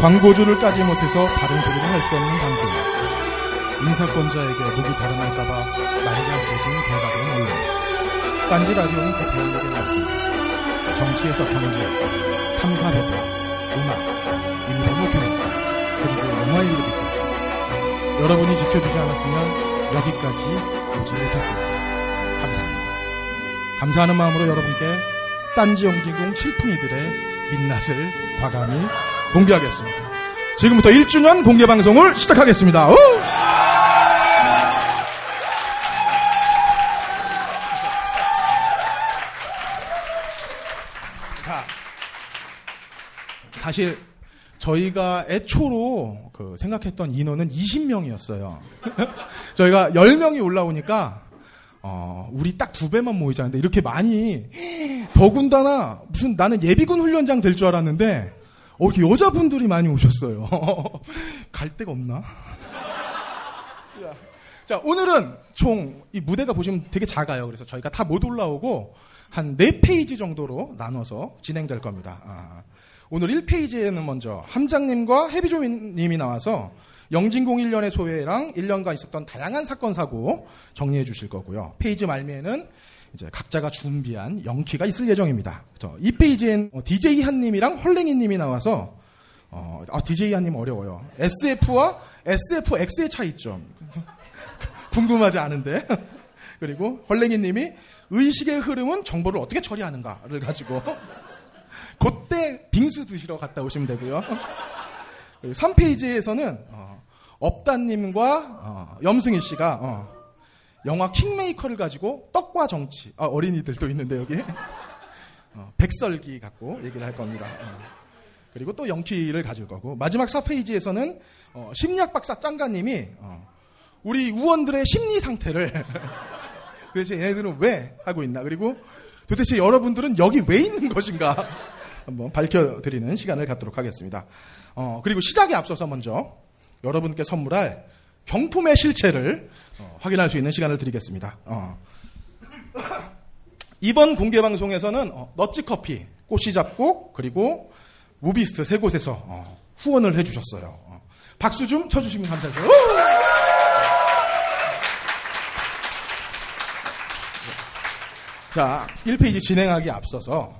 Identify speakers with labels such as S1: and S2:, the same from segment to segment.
S1: 광고주를 까지 못해서 다른 소리를 할 수 없는 방송. 인사권자에게 목이 달아날까봐 말자 모든 대답은 물론. 딴지 라디오는 그 대응에게 맞습니다. 정치에서 경제, 탐사 배달, 음악, 일본어 교육, 그리고 영화 이르기까지. 여러분이 지켜주지 않았으면 여기까지 오지 못했습니다. 감사하는 마음으로 여러분께 딴지 영진공 칠풍이들의 민낯을 과감히 공개하겠습니다. 지금부터 1주년 공개 방송을 시작하겠습니다. 오! 자, 사실 저희가 애초로 그 생각했던 인원은 20명이었어요. 저희가 10명이 올라오니까 어, 우리 딱 두 배만 모이자는데 이렇게 많이 더군다나 무슨 나는 예비군 훈련장 될 줄 알았는데 어, 이렇게 여자분들이 많이 오셨어요. 갈 데가 없나? 자, 오늘은 총 이 무대가 보시면 되게 작아요. 그래서 저희가 다 못 올라오고 한 4페이지 정도로 나눠서 진행될 겁니다. 아, 오늘 1페이지에는 먼저 함장님과 해비조님이 나와서 영진공 1년의 소회랑 1년간 있었던 다양한 사건 사고 정리해 주실 거고요. 페이지 말미에는 이제 각자가 준비한 영키가 있을 예정입니다. 이 페이지엔 DJ 한님이랑 헐랭이님이 나와서 어, 아, DJ 한님 어려워요. SF와 SFX의 차이점 궁금하지 않은데 그리고 헐랭이님이 의식의 흐름은 정보를 어떻게 처리하는가를 가지고 그때 빙수 드시러 갔다 오시면 되고요. 3페이지에서는 어, 업다님과 어, 염승희 씨가 어, 영화 킹메이커를 가지고 떡과 정치 아, 어린이들도 있는데 여기 어, 백설기 갖고 얘기를 할 겁니다. 어. 그리고 또 영키를 가질 거고 마지막 4페이지에서는 어, 심리학 박사 짱가님이 어, 우리 우원들의 심리 상태를 도대체 얘네들은 왜 하고 있나 그리고 도대체 여러분들은 여기 왜 있는 것인가 한번 밝혀드리는 시간을 갖도록 하겠습니다. 어, 그리고 시작에 앞서서 먼저 여러분께 선물할 경품의 실체를 어, 확인할 수 있는 시간을 드리겠습니다. 어. 이번 공개 방송에서는 어, 너찌커피, 꽃이 잡곡 그리고 무비스트 세 곳에서 어, 후원을 해주셨어요. 어. 박수 좀 쳐주시면 감사하죠. 자, 1페이지 진행하기 앞서서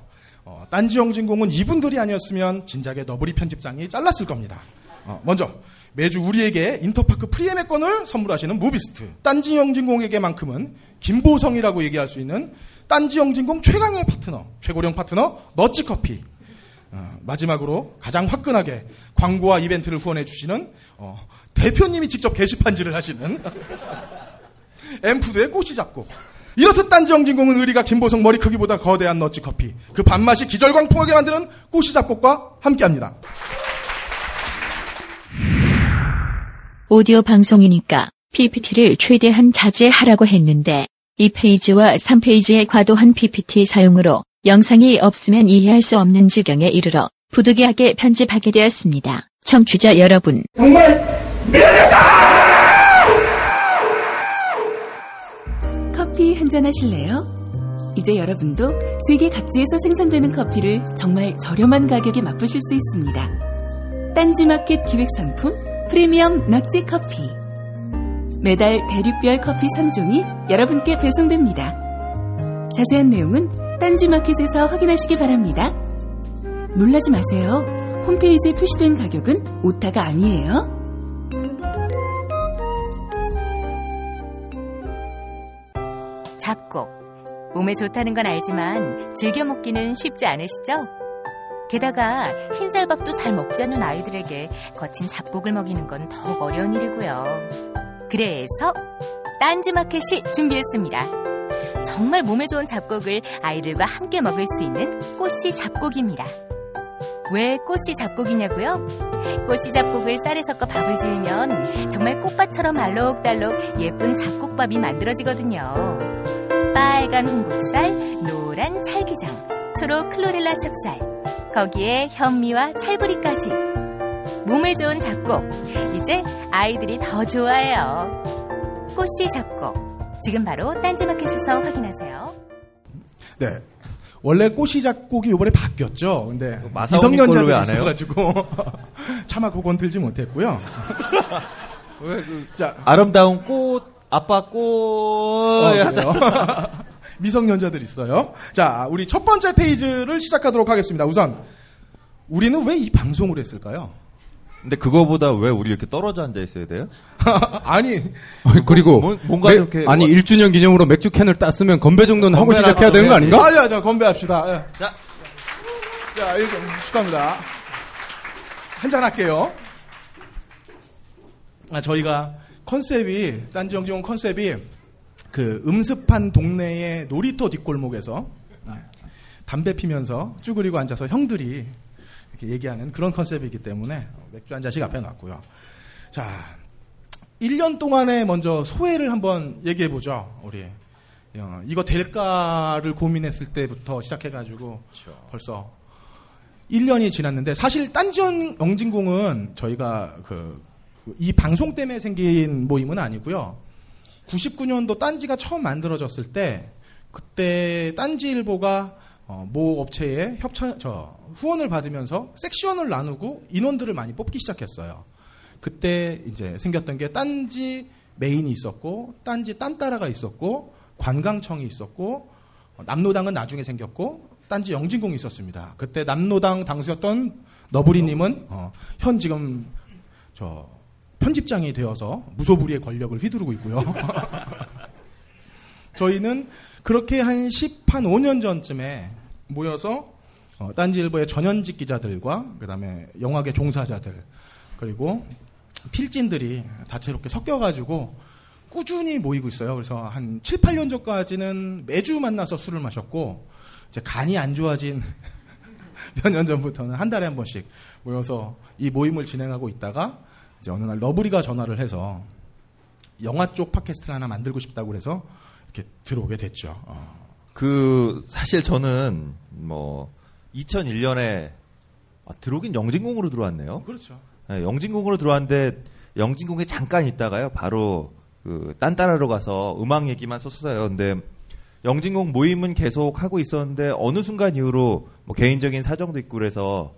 S1: 어, 딴지영진공은 이분들이 아니었으면 진작에 너부리 편집장이 잘랐을 겁니다. 어, 먼저 매주 우리에게 인터파크 프리 예매권을 선물하시는 무비스트 딴지 영진공에게만큼은 김보성이라고 얘기할 수 있는 딴지 영진공 최강의 파트너 최고령 파트너 너치커피 어, 마지막으로 가장 화끈하게 광고와 이벤트를 후원해 주시는 어, 대표님이 직접 게시판질을 하시는 엠푸드의 꽃이 잡고 이렇듯 딴지 영진공은 의리가 김보성 머리 크기보다 거대한 너치 커피. 그 밥맛이 기절광풍하게 만드는 꽃이 잡곡과 함께합니다.
S2: 오디오 방송이니까 PPT를 최대한 자제하라고 했는데 2페이지와 3페이지의 과도한 PPT 사용으로 영상이 없으면 이해할 수 없는 지경에 이르러 부득이하게 편집하게 되었습니다. 청취자 여러분.
S3: 정말 미안하다!
S4: 커피 한잔 하실래요? 이제 여러분도 세계 각지에서 생산되는 커피를 정말 저렴한 가격에 맛보실 수 있습니다. 딴지마켓 기획 상품 프리미엄 넛지 커피. 매달 대륙별 커피 3종이 여러분께 배송됩니다. 자세한 내용은 딴지마켓에서 확인하시기 바랍니다. 놀라지 마세요. 홈페이지에 표시된 가격은 오타가 아니에요.
S5: 잡곡. 몸에 좋다는 건 알지만 즐겨 먹기는 쉽지 않으시죠? 게다가 흰쌀밥도 잘 먹지 않는 아이들에게 거친 잡곡을 먹이는 건 더욱 어려운 일이고요. 그래서 딴지마켓이 준비했습니다. 정말 몸에 좋은 잡곡을 아이들과 함께 먹을 수 있는 꽃씨 잡곡입니다. 왜 꽃씨 잡곡이냐고요? 꽃씨 잡곡을 쌀에 섞어 밥을 지으면 정말 꽃밭처럼 알록달록 예쁜 잡곡밥이 만들어지거든요. 빨간 홍국살, 노란 찰기장, 초록 클로렐라 찹쌀, 거기에 현미와 찰부리까지. 몸에 좋은 잡곡, 이제 아이들이 더 좋아해요. 꽃씨 잡곡, 지금 바로 딴지마켓에서 확인하세요.
S1: 네. 원래 꼬시 작곡이 이번에 바뀌었죠. 근데 미성년자들이
S6: 왜안 해요?
S1: 있어가지고 차마 그건 들지 못했고요.
S6: 왜 그
S1: 자,
S6: 아름다운 꽃 아빠 꽃
S1: 어? 미성년자들 있어요. 자, 우리 첫 번째 페이지를 시작하도록 하겠습니다. 우선 우리는 왜 이 방송을 했을까요?
S6: 근데 그거보다 왜 우리 이렇게 떨어져 앉아 있어야 돼요?
S1: 아니,
S7: 아니, 그리고
S6: 뭐- 뭔가
S7: 매-
S6: 이렇게
S7: 아니
S6: 뭐-
S7: 1주년 기념으로 맥주 캔을 땄으면 건배 정도는 하고 시작해야 되는 거. 아닌가?
S1: 아자, 자, 건배합시다. 예.
S6: 자.
S1: 자, 이렇게 축하합니다. 한잔 할게요. 아, 저희가 컨셉이, 딴지영지원 컨셉이 그 음습한 동네의 놀이터 뒷골목에서 네, 담배 피면서 쭈그리고 앉아서 형들이 이렇게 얘기하는 그런 컨셉이기 때문에 맥주 한 잔씩 앞에 놨고요. 자, 1년 동안에 먼저 소회를 한번 얘기해 보죠. 우리 어, 이거 될까를 고민했을 때부터 시작해가지고 벌써 1년이 지났는데 사실 딴지연 영진공은 저희가 그 이 방송 때문에 생긴 모임은 아니고요. 99년도 딴지가 처음 만들어졌을 때 그때 딴지일보가 어, 모 업체에 협찬 저 후원을 받으면서 섹션을 나누고 인원들을 많이 뽑기 시작했어요. 그때 이제 생겼던 게 딴지 메인이 있었고 딴지 딴따라가 있었고 관광청이 있었고 어, 남노당은 나중에 생겼고 딴지 영진공이 있었습니다. 그때 남노당 당수였던 너브리님은 어, 현 지금 저 편집장이 되어서 무소불위의 권력을 휘두르고 있고요. 저희는 그렇게 한 10, 한 5년 전쯤에 모여서 어, 딴지일보의 전현직 기자들과 그다음에 영화계 종사자들 그리고 필진들이 다채롭게 섞여가지고 꾸준히 모이고 있어요. 그래서 한 7, 8년 전까지는 매주 만나서 술을 마셨고 이제 간이 안 좋아진 몇 년 전부터는 한 달에 한 번씩 모여서 이 모임을 진행하고 있다가 이제 어느 날 러브리가 전화를 해서 영화 쪽 팟캐스트를 하나 만들고 싶다고 그래서 이렇게 들어오게 됐죠. 어.
S6: 그 사실 저는 뭐 2001년에 아, 들어오긴 영진공으로 들어왔네요.
S1: 그렇죠.
S6: 네, 영진공으로 들어왔는데 영진공에 잠깐 있다가요. 바로 그 딴따라로 가서 음악 얘기만 썼어요. 근데 영진공 모임은 계속 하고 있었는데 어느 순간 이후로 뭐 개인적인 사정도 있고 그래서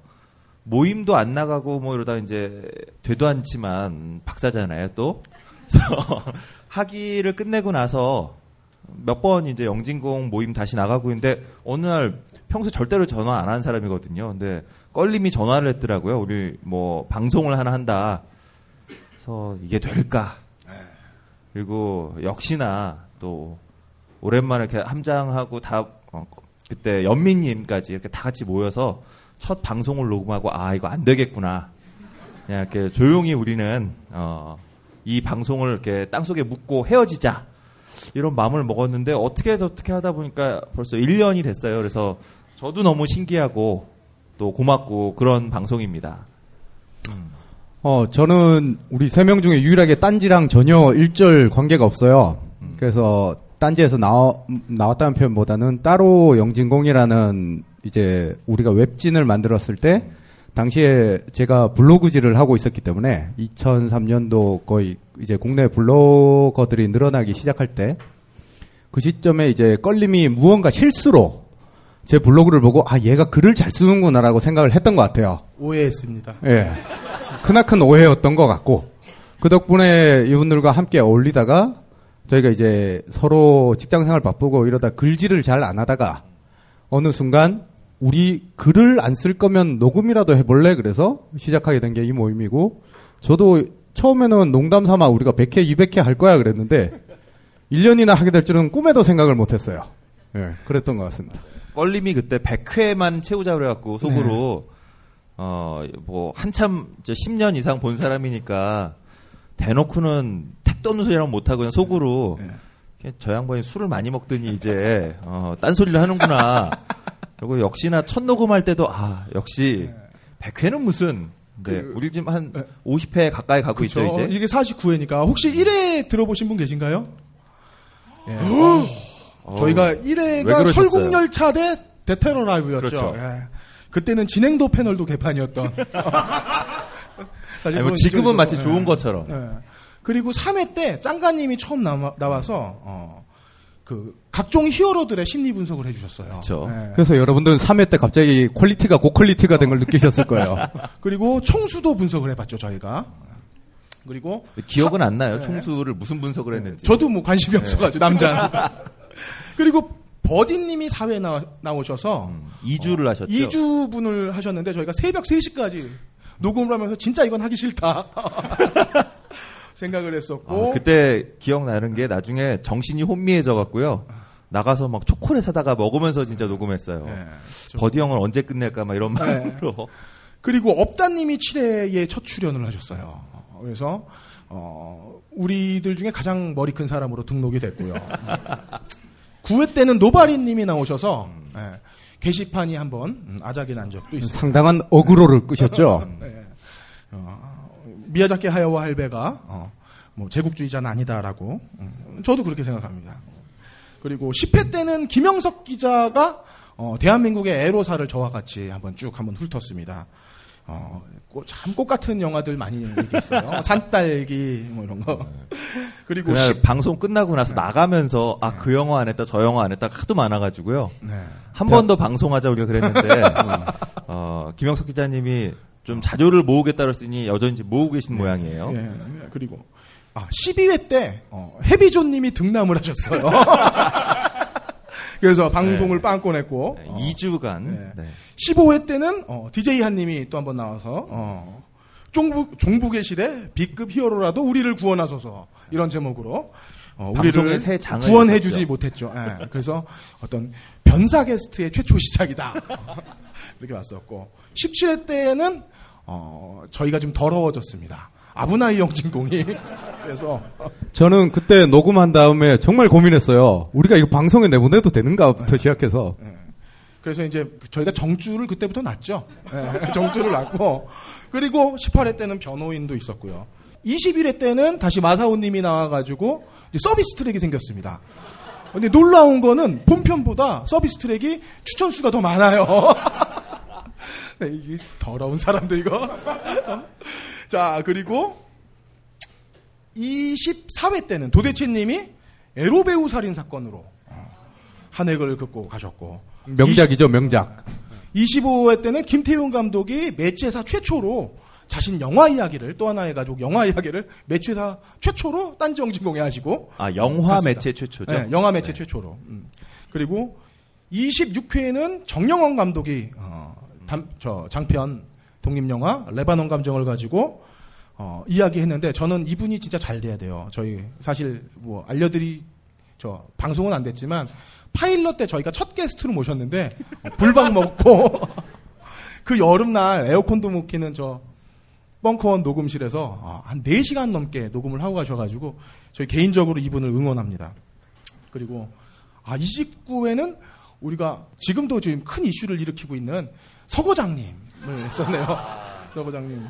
S6: 모임도 안 나가고 뭐 이러다 이제 되도 않지만 박사잖아요 또. 그래서 학위를 끝내고 나서 몇 번 이제 영진공 모임 다시 나가고 있는데 어느 날 평소 절대로 전화 안 하는 사람이거든요. 근데 껄림이 전화를 했더라고요. 우리 뭐 방송을 하나 한다. 그래서 이게 될까? 그리고 역시나 또 오랜만에 이렇게 함장하고 다 어, 그때 연민님까지 이렇게 다 같이 모여서 첫 방송을 녹음하고 아 이거 안 되겠구나. 그냥 이렇게 조용히 우리는 어, 이 방송을 이렇게 땅 속에 묻고 헤어지자. 이런 마음을 먹었는데 어떻게 어떻게 하다 보니까 벌써 1년이 됐어요. 그래서 저도 너무 신기하고 또 고맙고 그런 방송입니다.
S7: 어, 저는 우리 세 명 중에 유일하게 딴지랑 전혀 일절 관계가 없어요. 그래서 딴지에서 나왔다는 표현보다는 따로 영진공이라는 이제 우리가 웹진을 만들었을 때 당시에 제가 블로그질을 하고 있었기 때문에 2003년도 거의 이제 국내 블로거들이 늘어나기 시작할 때 그 시점에 이제 껄림이 무언가 실수로 제 블로그를 보고 아 얘가 글을 잘 쓰는구나라고 생각을 했던 것 같아요.
S1: 오해했습니다.
S7: 예. 크나큰 오해였던 것 같고, 그 덕분에 이분들과 함께 어울리다가, 저희가 이제 서로 직장 생활 바쁘고 이러다 글질을 잘 안 하다가, 어느 순간, 우리 글을 안 쓸 거면 녹음이라도 해볼래? 그래서 시작하게 된 게 이 모임이고, 저도 처음에는 농담 삼아 우리가 100회, 200회 할 거야 그랬는데, 1년이나 하게 될 줄은 꿈에도 생각을 못 했어요. 예, 그랬던 것 같습니다.
S6: 껄림이 그때 100회만 채우자 그래갖고 속으로 어뭐 한참 이제 10년 이상 본 사람이니까 대놓고는 택도 없는 소리랑 못하고 그냥 속으로 그냥 저 양반이 술을 많이 먹더니 이제 어, 딴소리를 하는구나. 그리고 역시나 첫 녹음할 때도 아 역시 100회는 무슨 네,
S1: 그-
S6: 우리 지금 한 50회 가까이 가고 있죠
S1: 그렇죠.
S6: 이제.
S1: 이게 49회니까 혹시 1회 들어보신 분 계신가요? 예.
S6: 어,
S1: 저희가
S6: 왜
S1: 1회가
S6: 그러셨어요?
S1: 설국 열차 대 대테러 라이브였죠.
S6: 그렇죠.
S1: 예. 그때는 진행도 패널도 개판이었던.
S6: 아니, 뭐 지금은 마치
S1: 예.
S6: 좋은 것처럼.
S1: 예. 그리고 3회 때 짱가님이 처음 나와, 나와서 어, 그 각종 히어로들의 심리 분석을 해주셨어요.
S6: 그쵸.
S1: 예.
S7: 그래서 여러분들은 3회 때 갑자기 퀄리티가 고퀄리티가 된 걸 느끼셨을 거예요.
S1: 그리고 총수도 분석을 해봤죠 저희가. 그리고
S6: 기억은 안 나요.
S1: 네.
S6: 총수를 무슨 분석을 했는지.
S1: 저도 뭐 관심이 없어가지고 남자는. 그리고 버디님이 4회 나, 나오셔서
S6: 음, 2주를 하셨죠.
S1: 2주 분을 하셨는데 저희가 새벽 3시까지 녹음을 하면서 진짜 이건 하기 싫다 생각을 했었고
S6: 아, 그때 기억나는 게 나중에 정신이 혼미해져 갖고요. 나가서 막 초콜릿 사다가 먹으면서 진짜 녹음했어요.
S1: 네, 저-
S6: 버디 형은 언제 끝낼까 막 이런
S1: 네.
S6: 말로.
S1: 그리고 업다님이 7회에 첫 출연을 하셨어요. 그래서 어, 우리들 중에 가장 머리 큰 사람으로 등록이 됐고요. 9회 때는 노바리님이 나오셔서 예, 게시판이 한번 음, 아작이 난 적도 있어요.
S7: 상당한 어그로를 끄셨죠.
S1: 네. 어, 미야자키 하야와 할배가 어, 뭐 제국주의자는 아니다라고 음, 저도 그렇게 생각합니다. 그리고 10회 때는 김영석 기자가 어, 대한민국의 에로사를 저와 같이 한번 쭉 한번 훑었습니다. 어, 참꽃 같은 영화들 많이 얘기했어요. 산딸기 뭐 이런 거. 그리고
S6: 그날
S1: 10,
S6: 방송 끝나고 나서 나가면서 아 그 영화 안 했다 저 영화 안 했다 하도 많아가지고요.
S1: 네.
S6: 한번더 방송하자 우리가 그랬는데 어, 김영석 기자님이 좀 자료를 모으겠다 그랬으니 여전히 모으고 계신 모양이에요.
S1: 예, 예, 그리고 아 12회 때 어, 해비존님이 등남을 하셨어요. 그래서 방송을 빵꾸 냈고
S6: 네,
S1: 어,
S6: 2주간
S1: 네.
S6: 네.
S1: 15회 때는 어, DJ 한님이 또 한 번 나와서 어, 종북, 종북의 시대 B급 히어로라도 우리를 구원하소서 이런 제목으로 어, 우리를
S6: 방송의 새 장을
S1: 구원해주지. 못했죠. 예, 그래서 어떤 변사 게스트의 최초 시작이다 이렇게 왔었고 17회 때는 어, 저희가 좀 더러워졌습니다. 아브나이 영진공이 그래서
S7: 저는 그때 녹음한 다음에 정말 고민했어요. 우리가 이거 방송에 내보내도 되는가부터 시작해서.
S1: 그래서 이제 저희가 정주를 그때부터 놨죠. 예, 정주를 놨고 그리고 18회 때는 변호인도 있었고요. 21회 때는 다시 마사오 님이 나와가지고 서비스 트랙이 생겼습니다. 근데 놀라운 거는 본편보다 서비스 트랙이 추천 수가 더 많아요. 네, 이게 더러운 사람들 이거. 자 그리고 24회 때는 도대체 님이 에로배우 살인 사건으로 어, 한 획을 긋고 가셨고
S7: 명작이죠, 명작.
S1: 25회 때는 김태훈 감독이 매체사 최초로 자신 영화 이야기를 또 하나의 가족 영화 이야기를 매체사 최초로 딴지 영 진공에 하시고
S6: 아 영화
S1: 맞습니다.
S6: 매체 최초죠.
S1: 네, 영화 매체 최초로 음. 그리고 26회에는 정영원 감독이 어, 담- 저 장편 독립영화 레바논 감정을 가지고 어, 이야기했는데 저는 이분이 진짜 잘 돼야 돼요. 저희 사실 뭐 알려드리 저 방송은 안 됐지만 파일럿 때 저희가 첫 게스트로 모셨는데 어, 불방 먹고 그 여름날 에어컨도 못 키는 저 벙커원 녹음실에서 어, 한 4시간 넘게 녹음을 하고 가셔가지고 저희 개인적으로 이분을 응원합니다. 그리고 아 29회는 우리가 지금도 지금 큰 이슈를 일으키고 있는 서거장님을 썼네요. 서거장님.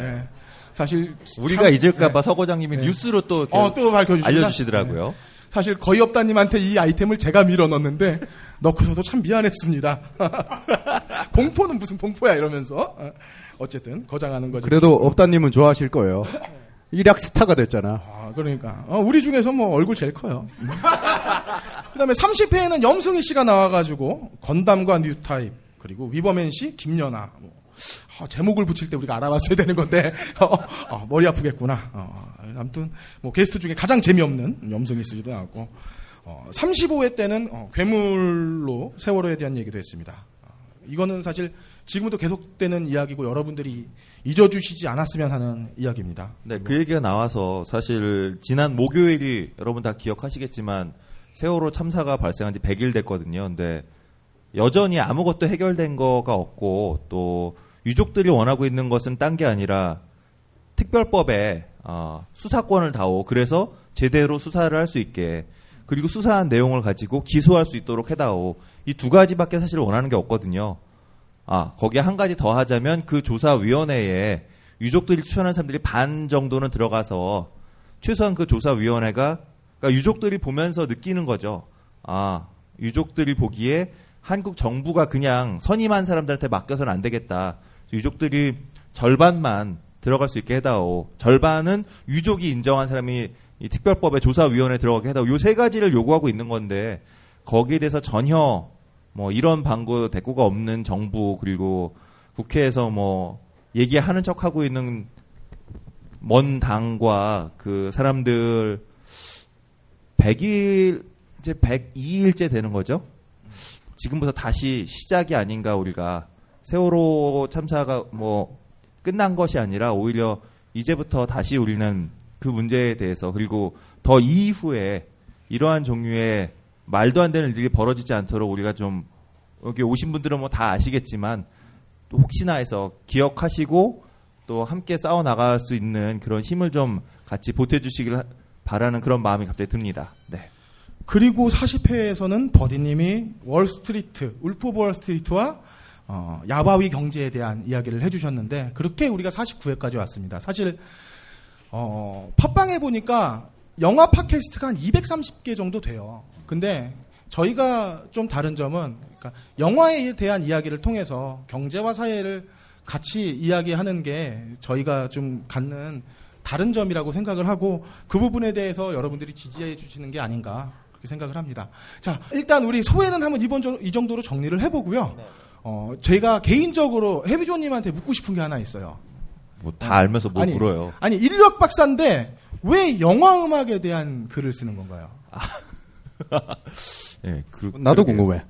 S1: 예. 사실
S6: 우리가
S1: 참-
S6: 잊을까봐
S1: 예.
S6: 서 과장님이
S1: 네.
S6: 뉴스로 또,
S1: 어, 또?
S6: 알려주시더라고요.
S1: 사실 거의 없다님한테 이 아이템을 제가 밀어 넣었는데 넣고서도 참 미안했습니다. 공포는 무슨 공포야 이러면서 어, 어쨌든 거장하는 거죠.
S7: 그래도 업다님은 좋아하실 거예요. 일약 스타가 됐잖아.
S1: 아, 그러니까 어, 우리 중에서 뭐 얼굴 제일 커요. 그다음에 30회에는 염승희 씨가 나와가지고 건담과 뉴타입 그리고 위버맨 씨 김연아 뭐, 아, 제목을 붙일 때 우리가 알아봤어야 되는 건데 어, 어, 머리 아프겠구나. 어, 아무튼 뭐 게스트 중에 가장 재미없는 염승희 씨도 나왔고 어, 35회 때는 어, 괴물로 세월호에 대한 얘기도 했습니다. 어, 이거는 사실 지금도 계속되는 이야기고 여러분들이 잊어주시지 않았으면 하는 이야기입니다.
S6: 네, 그 얘기가 나와서 사실 지난 목요일이 여러분 다 기억하시겠지만 세월호 참사가 발생한 지 100일 됐거든요. 근데 여전히 아무것도 해결된 거가 없고 또 유족들이 원하고 있는 것은 딴 게 아니라 특별법에 어, 수사권을 다오 그래서 제대로 수사를 할 수 있게 그리고 수사한 내용을 가지고 기소할 수 있도록 해다오 이 두 가지밖에 사실 원하는 게 없거든요. 아 거기에 한 가지 더 하자면 그 조사위원회에 유족들이 추천한 사람들이 반 정도는 들어가서 최소한 그 조사위원회가 그러니까 유족들이 보면서 느끼는 거죠. 아 유족들이 보기에 한국 정부가 그냥 선임한 사람들한테 맡겨서는 안 되겠다. 유족들이 절반만 들어갈 수 있게 해다오. 절반은 유족이 인정한 사람이 이 특별법에 조사위원회 들어가게 해달라고 요세 가지를 요구하고 있는 건데 거기에 대해서 전혀 뭐 이런 방구 대꾸가 없는 정부 그리고 국회에서 뭐 얘기하는 척 하고 있는 먼 당과 그 사람들 100일 이제 102일째 되는 거죠. 지금부터 다시 시작이 아닌가 우리가 세월호 참사가 뭐 끝난 것이 아니라 오히려 이제부터 다시 우리는 그 문제에 대해서 그리고 더 이후에 이러한 종류의 말도 안 되는 일이 벌어지지 않도록 우리가 좀 여기 오신 분들은 뭐 다 아시겠지만 또 혹시나 해서 기억하시고 또 함께 싸워 나갈 수 있는 그런 힘을 좀 같이 보태 주시길 바라는 그런 마음이 갑자기 듭니다. 네.
S1: 그리고 40회에서는 버디님이 월스트리트, Wolf of Wall Street와 어, 야바위 경제에 대한 이야기를 해주셨는데 그렇게 우리가 49회까지 왔습니다. 사실 어, 팟빵에 보니까 영화 팟캐스트가 한 230개 정도 돼요. 근데 저희가 좀 다른 점은 그러니까 영화에 대한 이야기를 통해서 경제와 사회를 같이 이야기하는 게 저희가 좀 갖는 다른 점이라고 생각을 하고 그 부분에 대해서 여러분들이 지지해 주시는 게 아닌가 그렇게 생각을 합니다. 자, 일단 우리 소회는 한번 이번 정- 이 정도로 정리를 해보고요. 어, 제가 개인적으로 해비조님한테 묻고 싶은 게 하나 있어요.
S6: 뭐 다 알면서 뭐
S1: 아니,
S6: 물어요.
S1: 아니 인류학 박사인데 왜 영화 음악에 대한 글을 쓰는 건가요?
S6: 예, 그,
S7: 나도
S6: 그러게요.
S7: 궁금해.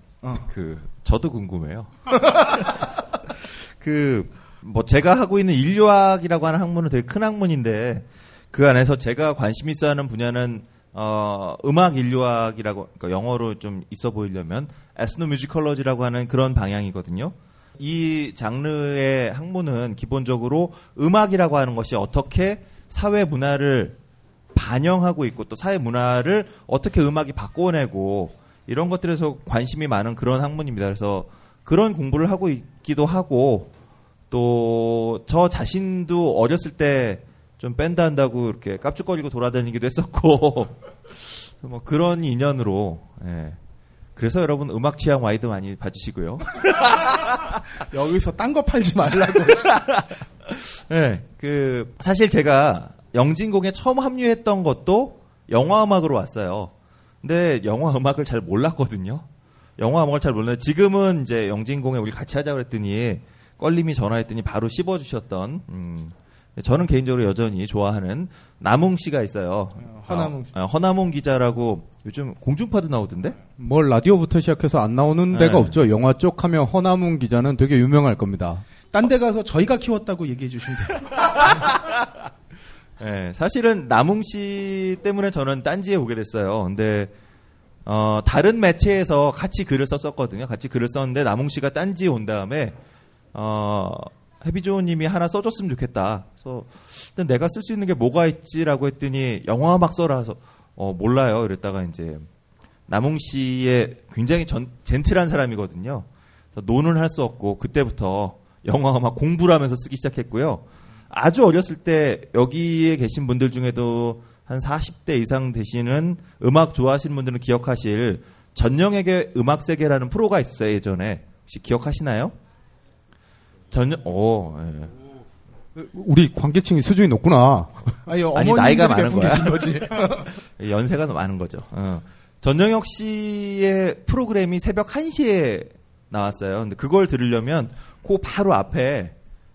S6: 그 저도 궁금해요. 그 뭐 제가 하고 있는 인류학이라고 하는 학문은 되게 큰 학문인데 그 안에서 제가 관심 있어 하는 분야는 어 음악 인류학이라고 그러니까 영어로 좀 있어 보이려면 ethnomusicology라고 하는 그런 방향이거든요. 이 장르의 학문은 기본적으로 음악이라고 하는 것이 어떻게 사회 문화를 반영하고 있고 또 사회 문화를 어떻게 음악이 바꿔내고 이런 것들에서 관심이 많은 그런 학문입니다. 그래서 그런 공부를 하고 있기도 하고 또 저 자신도 어렸을 때 좀 밴드 한다고 이렇게 깝죽거리고 돌아다니기도 했었고 뭐 그런 인연으로 예. 그래서 여러분 음악 취향 Y도 많이 봐주시고요.
S1: 여기서 딴 거 팔지 말라고.
S6: 네, 그 사실 제가 영진공에 처음 합류했던 것도 영화 음악으로 왔어요. 근데 영화 음악을 잘 몰랐거든요. 영화 음악을 잘 몰랐는데 지금은 이제 영진공에 우리 같이 하자 그랬더니 껄림이 전화했더니 바로 씹어주셨던 음, 저는 개인적으로 여전히 좋아하는 남웅 씨가 있어요.
S1: 허남웅 씨.
S6: 어, 어, 허남웅 기자라고 요즘 공중파도 나오던데?
S7: 뭘 라디오부터 시작해서 안 나오는
S6: 네.
S7: 데가 없죠. 영화 쪽 하면 허남웅 기자는 되게 유명할 겁니다.
S1: 딴 데 가서 저희가 키웠다고 얘기해 주시면 돼요.
S6: 예, 사실은 남웅 씨 때문에 저는 딴지에 오게 됐어요. 근데 어, 다른 매체에서 같이 글을 썼었거든요. 같이 글을 썼는데 남웅 씨가 딴지에 온 다음에 어, 해비조님이 하나 써줬으면 좋겠다. 그래서 근데 내가 쓸 수 있는 게 뭐가 있지라고 했더니 영화 막 써라서 어, 몰라요. 이랬다가 이제 남웅 씨의 굉장히 전, 젠틀한 사람이거든요. 그래서 노는 할수 없고 그때부터 영화 막 공부를 하면서 쓰기 시작했고요. 아주 어렸을 때 여기에 계신 분들 중에도 한 40대 이상 되시는 음악 좋아하시는 분들은 기억하실 전영에게 음악 세계라는 프로가 있었어요 예전에 혹시 기억하시나요? 전영 오 예.
S7: 우리 관계층이 수준이 높구나.
S1: 아니,
S6: 아니, 나이가 많은 거야.
S1: 거지.
S6: 연세가 많은 거죠. 어. 전영혁 씨의 프로그램이 새벽 1시에 나왔어요. 근데 그걸 들으려면 그 바로 앞에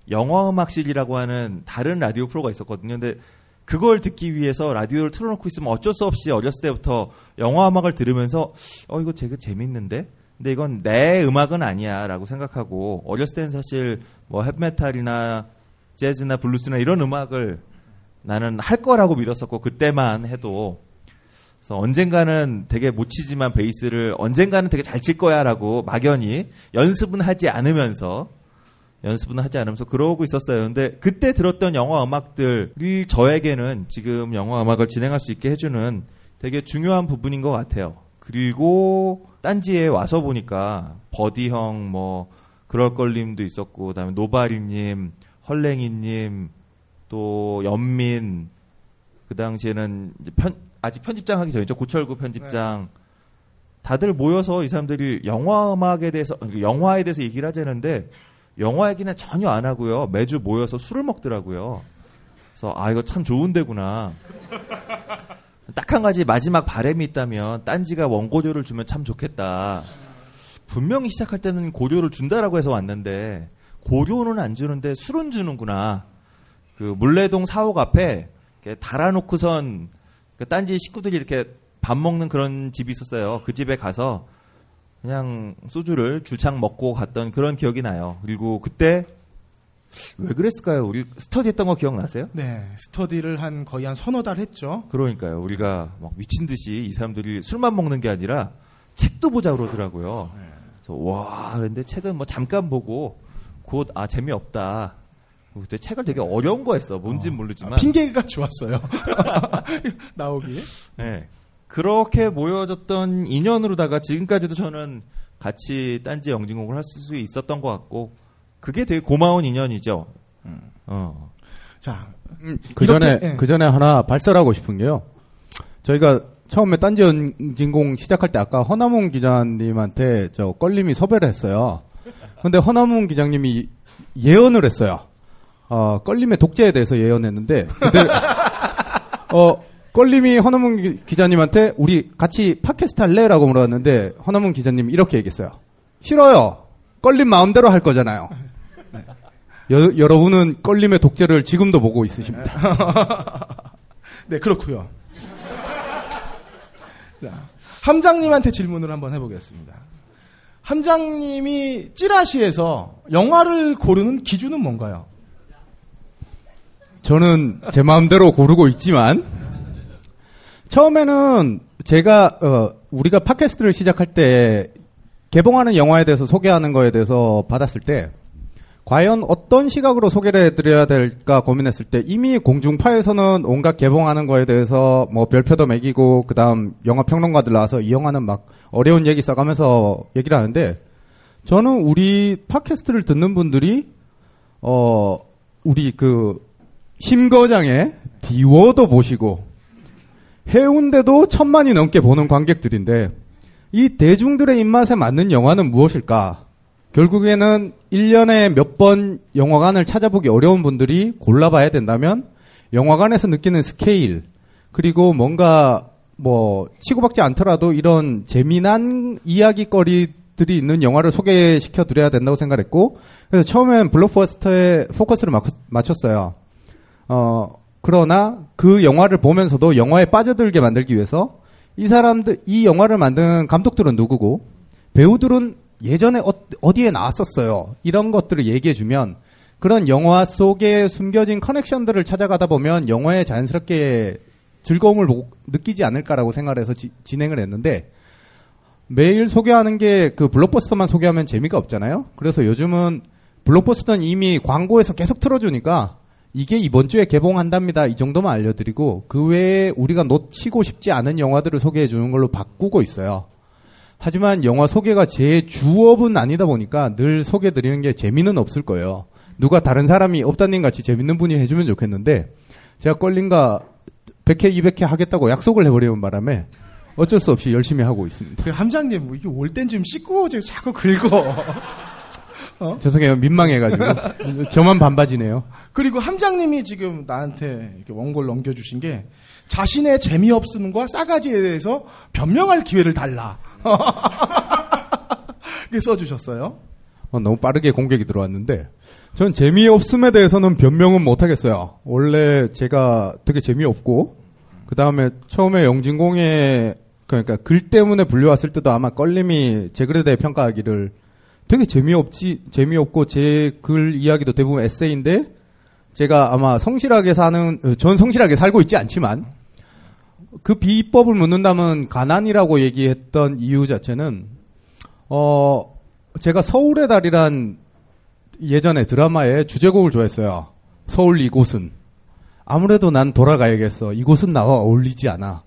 S6: 영화음악실이라고 하는 다른 라디오 프로가 있었거든요. 근데 그걸 듣기 위해서 라디오를 틀어놓고 있으면 어쩔 수 없이 어렸을 때부터 영화음악을 들으면서 어 이거 되게 재밌는데 근데 이건 내 음악은 아니야라고 생각하고 어렸을 때는 사실 뭐 헵메탈이나 재즈나 블루스나 이런 음악을 나는 할 거라고 믿었었고 그때만 해도 그래서 언젠가는 되게 못 치지만 베이스를 언젠가는 되게 잘 칠 거야라고 막연히 연습은 하지 않으면서 연습은 하지 않으면서 그러고 있었어요. 근데 그때 들었던 영화 음악들이 저에게는 지금 영화 음악을 진행할 수 있게 해주는 되게 중요한 부분인 것 같아요. 그리고 딴지에 와서 보니까 버디 형, 뭐 그럴 걸님도 있었고, 그다음에 노바리님, 헐랭이님, 또 연민, 그 당시에는 편, 아직 편집장 하기 전이죠. 고철구 편집장. 다들 모여서 이 사람들이 영화 음악에 대해서, 영화에 대해서 얘기를 하자는데, 영화 얘기는 전혀 안 하고요. 매주 모여서 술을 먹더라고요. 그래서, 아, 이거 참 좋은 데구나. 딱 한 가지 마지막 바램이 있다면 딴지가 원고료를 주면 참 좋겠다. 분명히 시작할 때는 고료를 준다라고 해서 왔는데 고료는 안 주는데 술은 주는구나. 그 물레동 사옥 앞에 달아놓고선 그 딴지 식구들이 이렇게 밥 먹는 그런 집이 있었어요. 그 집에 가서 그냥 소주를 줄창 먹고 갔던 그런 기억이 나요. 그리고 그때 왜 그랬을까요? 우리 스터디했던 거 기억나세요?
S1: 네, 스터디를 한 거의 한 서너 달 했죠.
S6: 그러니까요. 우리가 막 미친 듯이 이 사람들이 술만 먹는 게 아니라 책도 보자 그러더라고요. 그래서 와, 그런데 책은 뭐 잠깐 보고 곧 아 재미없다. 그때 책을 되게 어려운 거 했어. 뭔진 모르지만.
S1: 아, 핑계가 좋았어요. 나오기.
S6: 네. 그렇게 모여졌던 인연으로다가 지금까지도 저는 같이 딴지 영진공을 할 수 있었던 것 같고 그게 되게 고마운 인연이죠. 어.
S1: 자,
S7: 그
S1: 이렇게,
S7: 전에
S1: 예.
S7: 그 전에 하나 발설하고 싶은 게요. 저희가 처음에 딴지 연진공 시작할 때 아까 허나문 기자님한테 저 껄림이 섭외를 했어요. 근데 허나문 기자님이 예언을 했어요. 어, 껄림의 독재에 대해서 예언했는데 근데 어 껄림이 허나문 기- 기자님한테 우리 같이 팟캐스트 할래라고 물어봤는데 허나문 기자님이 이렇게 얘기했어요. 싫어요. 껄림 마음대로 할 거잖아요. 여, 여러분은 껄림의 독재를 지금도 보고 있으십니다.
S1: 네, 그렇고요. 자, 함장님한테 질문을 한번 해보겠습니다. 함장님이 찌라시에서 영화를 고르는 기준은 뭔가요?
S7: 저는 제 마음대로 고르고 있지만 처음에는 제가 어, 우리가 팟캐스트를 시작할 때 개봉하는 영화에 대해서 소개하는 거에 대해서 받았을 때 과연 어떤 시각으로 소개를 해드려야 될까 고민했을 때 이미 공중파에서는 온갖 개봉하는 거에 대해서 뭐 별표도 매기고 그다음 영화 평론가들 나와서 이 영화는 막 어려운 얘기 써가면서 얘기를 하는데 저는 우리 팟캐스트를 듣는 분들이 어 우리 그 힘거장의 디워도 보시고 해운대도 천만이 넘게 보는 관객들인데 이 대중들의 입맛에 맞는 영화는 무엇일까? 결국에는 1년에 몇 번 영화관을 찾아보기 어려운 분들이 골라봐야 된다면 영화관에서 느끼는 스케일 그리고 뭔가 뭐 치고받지 않더라도 이런 재미난 이야기거리들이 있는 영화를 소개시켜 드려야 된다고 생각했고 그래서 처음엔 블록버스터에 포커스를 맞- 맞췄어요. 어, 그러나 그 영화를 보면서도 영화에 빠져들게 만들기 위해서 이 사람들, 이 영화를 만든 감독들은 누구고 배우들은 예전에 어, 디에 나왔었어요. 이런 것들을 얘기해주면 그런 영화 속에 숨겨진 커넥션들을 찾아가다 보면 영화에 자연스럽게 즐거움을 못- 느끼지 않을까라고 생각해서 지- 진행을 했는데 매일 소개하는 게 그 블록버스터만 소개하면 재미가 없잖아요. 그래서 요즘은 블록버스터는 이미 광고에서 계속 틀어주니까 이게 이번 주에 개봉한답니다. 이 정도만 알려드리고 그 외에 우리가 놓치고 싶지 않은 영화들을 소개해 주는 걸로 바꾸고 있어요. 하지만 영화 소개가 제 주업은 아니다 보니까 늘 소개 드리는 게 재미는 없을 거예요. 누가 다른 사람이 업다님 같이 재밌는 분이 해주면 좋겠는데 제가 껄린가 100회, 200회 하겠다고 약속을 해버리는 바람에 어쩔 수 없이 열심히 하고 있습니다.
S1: 그 함장님, 뭐 이게 올 땐 좀 씻고 자꾸 긁어.
S7: 죄송해요. 민망해가지고. 저만 반바지네요.
S1: 그리고 함장님이 지금 나한테 이렇게 원고를 넘겨주신 게 자신의 재미없음과 싸가지에 대해서 변명할 기회를 달라. 이렇게 써주셨어요.
S7: 어, 너무 빠르게 공격이 들어왔는데 전 재미없음에 대해서는 변명은 못하겠어요. 원래 제가 되게 재미없고 그 다음에 처음에 영진공에 그러니까 글 때문에 불려왔을 때도 아마 껄림이 제 글에 대해 평가하기를 되게 재미없지 재미없고 제 글 이야기도 대부분 에세이인데 제가 아마 성실하게 사는 어, 전 성실하게 살고 있지 않지만 그 비법을 묻는다면 가난이라고 얘기했던 이유 자체는 어 제가 서울의 달이란 예전에 드라마의 주제곡을 좋아했어요. 서울 이곳은 아무래도 난 돌아가야겠어. 이곳은 나와 어울리지 않아.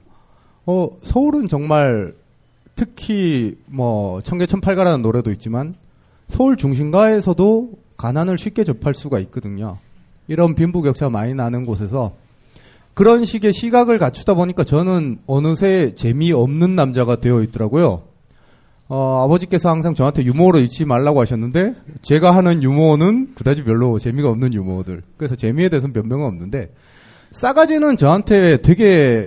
S7: 어 서울은 정말 특히 뭐 청계천팔가라는 노래도 있지만 서울 중심가에서도 가난을 쉽게 접할 수가 있거든요. 이런 빈부격차 많이 나는 곳에서 그런 식의 시각을 갖추다 보니까 저는 어느새 재미없는 남자가 되어 있더라고요. 어, 아버지께서 항상 저한테 유머로 잊지 말라고 하셨는데 제가 하는 유머는 그다지 별로 재미가 없는 유머들. 그래서 재미에 대해서는 변명은 없는데 싸가지는 저한테 되게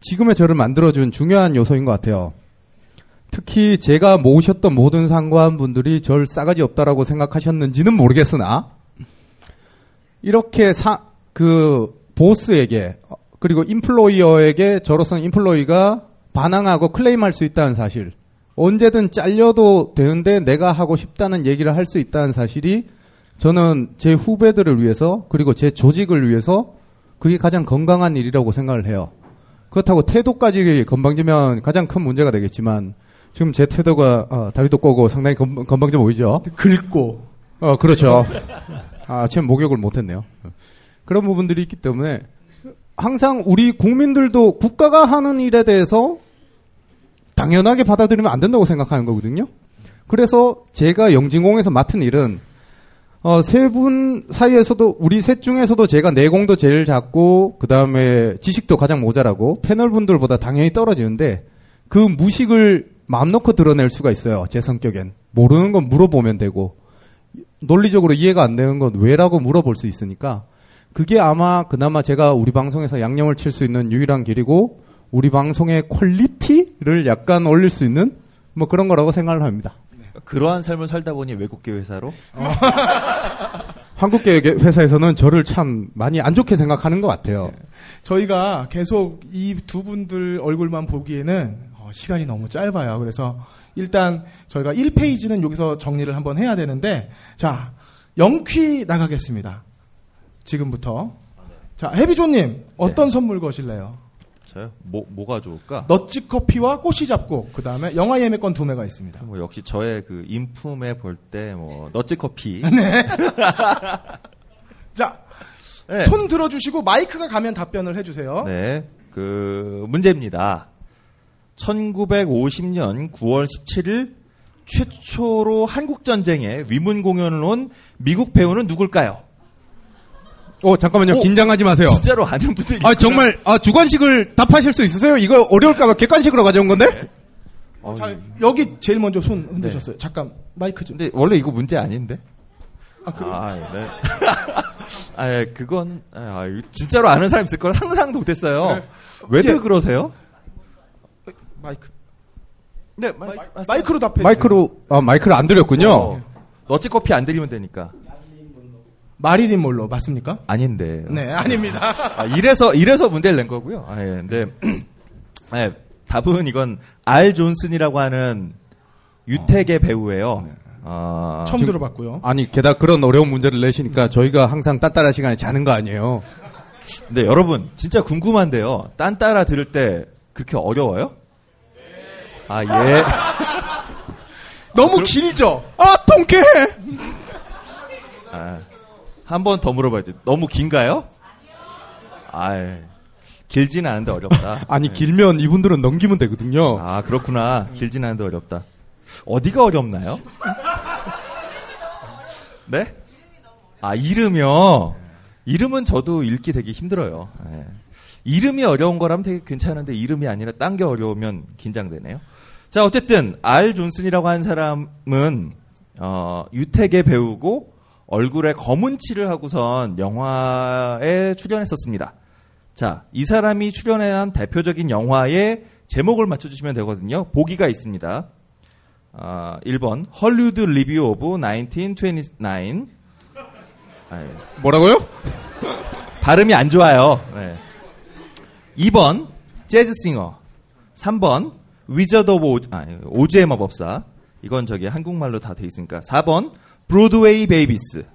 S7: 지금의 저를 만들어준 중요한 요소인 것 같아요. 특히 제가 모으셨던 모든 상관분들이 절 싸가지 없다라고 생각하셨는지는 모르겠으나 이렇게 사, 그 보스에게 그리고 인플로이어에게 저로서는 인플로이가 반항하고 클레임할 수 있다는 사실 언제든 잘려도 되는데 내가 하고 싶다는 얘기를 할 수 있다는 사실이 저는 제 후배들을 위해서 그리고 제 조직을 위해서 그게 가장 건강한 일이라고 생각을 해요. 그렇다고 태도까지 건방지면 가장 큰 문제가 되겠지만 지금 제 태도가 어, 다리도 꼬고 상당히 건, 건방져 보이죠.
S1: 긁고
S7: 어 그렇죠. 아 지금 목욕을 못했네요. 그런 부분들이 있기 때문에 항상 우리 국민들도 국가가 하는 일에 대해서 당연하게 받아들이면 안 된다고 생각하는 거거든요. 그래서 제가 영진공에서 맡은 일은 어, 세 분 사이에서도 우리 셋 중에서도 제가 내공도 제일 작고 그 다음에 지식도 가장 모자라고 패널 분들보다 당연히 떨어지는데 그 무식을 마음 놓고 드러낼 수가 있어요. 제 성격엔 모르는 건 물어보면 되고 논리적으로 이해가 안 되는 건 왜라고 물어볼 수 있으니까 그게 아마 그나마 제가 우리 방송에서 양념을 칠 수 있는 유일한 길이고 우리 방송의 퀄리티를 약간 올릴 수 있는 뭐 그런 거라고 생각을 합니다.
S6: 그러한 삶을 살다 보니 외국계 회사로
S7: 한국계 회사에서는 저를 참 많이 안 좋게 생각하는 것 같아요.
S1: 저희가 계속 이 두 분들 얼굴만 보기에는 어, 시간이 너무 짧아요. 그래서 일단 저희가 1페이지는 여기서 정리를 한번 해야 되는데 자 영퀴 나가겠습니다. 지금부터 자 해비조님 어떤 선물 거실래요?
S6: 저요? 뭐 뭐가 좋을까?
S1: 넛지 커피와 꼬시 잡곡 그 다음에 영화 예매권 두 매가 있습니다.
S6: 뭐 역시 저의 그 인품에 볼 때 뭐 너찌 커피.
S1: 자,
S6: 네.
S1: 손 들어주시고 마이크가 가면 답변을 해주세요.
S6: 네. 그 문제입니다. 1950년 9월 17일 최초로 한국 전쟁에 위문 공연을 온 미국 배우는 누굴까요?
S7: 어 잠깐만요.
S6: 오,
S7: 긴장하지 마세요.
S6: 진짜로 아는 분들이
S7: 아 정말 아 주관식을 답하실 수 있으세요? 이거 어려울까봐 객관식으로 가져온 건데?
S6: 어,
S1: 자, 여기 제일 먼저 손 흔드셨어요. 잠깐 마이크 좀.
S6: 근데 원래 이거 문제 아닌데?
S1: 아, 그,
S6: 아, 네. 아, 예, 그건 아, 이거 진짜로 아는 사람 있을 걸 항상 못했어요.
S1: 네.
S6: 왜들
S1: 예.
S6: 그러세요?
S1: 마이크.
S6: 네,
S1: 마이, 마이크로 답해.
S7: 마이크로 아 마이크를 안 드렸군요.
S6: 어, 너찌 커피 안 드리면 되니까.
S1: 마릴린 먼로 맞습니까?
S6: 아닌데.
S1: 네, 아닙니다.
S6: 아, 이래서 이래서 문제를 낸 거고요. 아, 예. 근데 예, 답은 이건 알 존슨이라고 하는 유택의 배우예요. 아,
S1: 처음
S7: 지금-
S1: 들어봤고요.
S7: 아니 게다가 그런 어려운 문제를 내시니까 저희가 항상 딴따라 시간에 자는 거 아니에요?
S6: 근데 여러분 진짜 궁금한데요. 딴 따라 들을 때 그렇게 어려워요? 아 예.
S1: 너무 길죠?
S7: 아 통쾌해.
S6: 아, 한 번 더 물어봐야지. 너무 긴가요? 아, 길진 않은데 어렵다.
S7: 아니 길면 이분들은 넘기면 되거든요.
S6: 아, 그렇구나. 길진 않은데 어렵다. 어디가 어렵나요? 네? 아, 이름이요? 이름은 저도 읽기 되게 힘들어요. 예. 이름이 어려운 거라면 되게 괜찮은데 이름이 아니라 딴 게 어려우면 긴장되네요. 자, 어쨌든 알 존슨이라고 하는 사람은 어, 유택의 배우고 얼굴에 검은 칠을 하고선 영화에 출연했었습니다. 자, 이 사람이 출연한 대표적인 영화의 제목을 맞춰주시면 되거든요. 보기가 있습니다. 아, 1번 Hollywood Revue of 1929 아, 예.
S7: 뭐라고요?
S6: 발음이 안 좋아요. 네. 2번 Jazz Singer 3번 Wizard of Oz, 아, 오즈의 마법사 이건 저기 한국말로 다 돼 있으니까 4번 Broadway Babies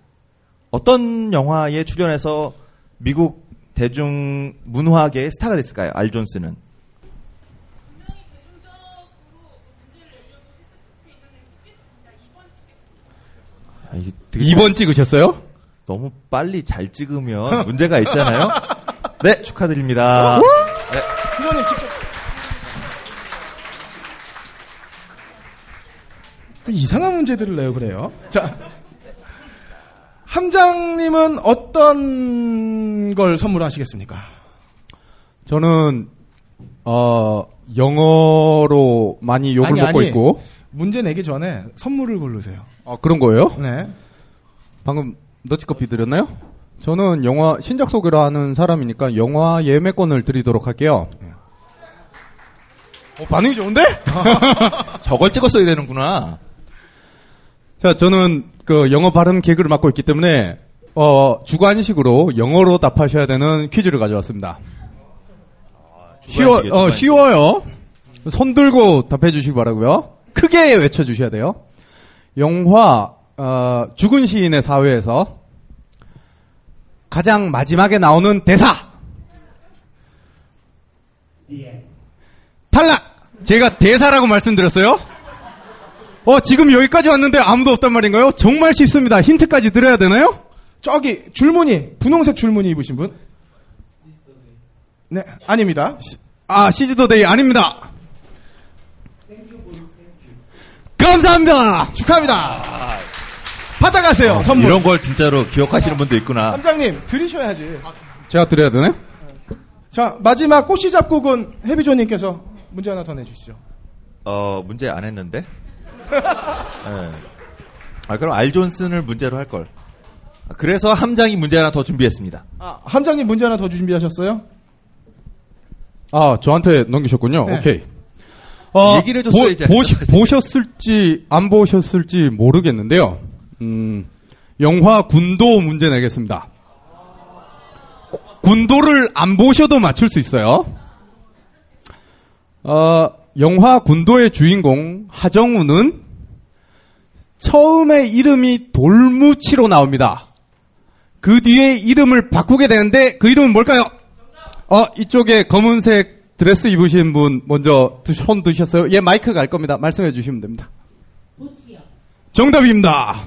S6: 어떤 영화에 출연해서 미국 대중 문화계의 스타가 됐을까요? 알 졸슨은 아,
S7: 2번 찍으셨어요?
S6: 너무 빨리 잘 찍으면 문제가 있잖아요. 네, 축하드립니다.
S1: 수련님 직접. 이상한 문제들을 내요, 그래요. 자. 함장님은 어떤 걸 선물하시겠습니까?
S7: 저는 어 영어로 많이 욕을
S1: 아니,
S7: 먹고
S1: 아니.
S7: 있고
S1: 문제 내기 전에 선물을 고르세요.
S7: 어, 그런 거예요?
S1: 네.
S7: 방금 너치커피 드렸나요? 저는 영화 신작 소개를 하는 사람이니까 영화 예매권을 드리도록 할게요. 어, 반응이 좋은데?
S6: 저걸 찍었어야 되는구나.
S7: 자, 저는 그 영어 발음 개그를 맡고 있기 때문에 어, 주관식으로 영어로 답하셔야 되는 퀴즈를 가져왔습니다. 쉬워, 어. 쉬워요. 손 들고 답해 주시기 바라고요. 크게 외쳐 주셔야 돼요. 영화 어, 죽은 시인의 사회에서 가장 마지막에 나오는 대사. 탈락. 제가 대사라고 말씀드렸어요. 어, 지금 여기까지 왔는데 아무도 없단 말인가요? 정말 쉽습니다. 힌트까지 드려야 되나요?
S1: 저기 줄무늬 분홍색 줄무늬 입으신 분? 네, 아닙니다.
S7: 아, 시즈더데이 아닙니다. 감사합니다.
S1: 축하합니다. 받아가세요. 선물.
S6: 이런 걸 진짜로 기억하시는 분도 있구나.
S1: 함장님 드리셔야지.
S7: 제가 드려야 되나요?
S1: 자 마지막 꽃이 잡곡은 해비조님께서 문제 하나 더 내주시죠.
S6: 어, 문제 안 했는데? 네. 아, 그럼 알 존슨을 문제로 할 걸. 아, 그래서 함장이 문제 하나 더 준비했습니다.
S1: 아, 함장님 문제 하나 더 준비하셨어요?
S7: 아, 저한테 넘기셨군요.
S1: 네.
S7: 오케이. 어,
S6: 얘기를 해줬어야지.
S7: 보, 셨을지 안 보셨을지 모르겠는데요. 음, 영화 군도 문제 내겠습니다. 군도를 안 보셔도 맞출 수 있어요. 어, 영화 군도의 주인공 하정우는 처음에 이름이 돌무치로 나옵니다. 그 뒤에 이름을 바꾸게 되는데 그 이름은 뭘까요? 어, 이쪽에 검은색 드레스 입으신 분 먼저 드- 손 드셨어요? 예, 마이크 갈 겁니다. 말씀해 주시면 됩니다. 정답입니다.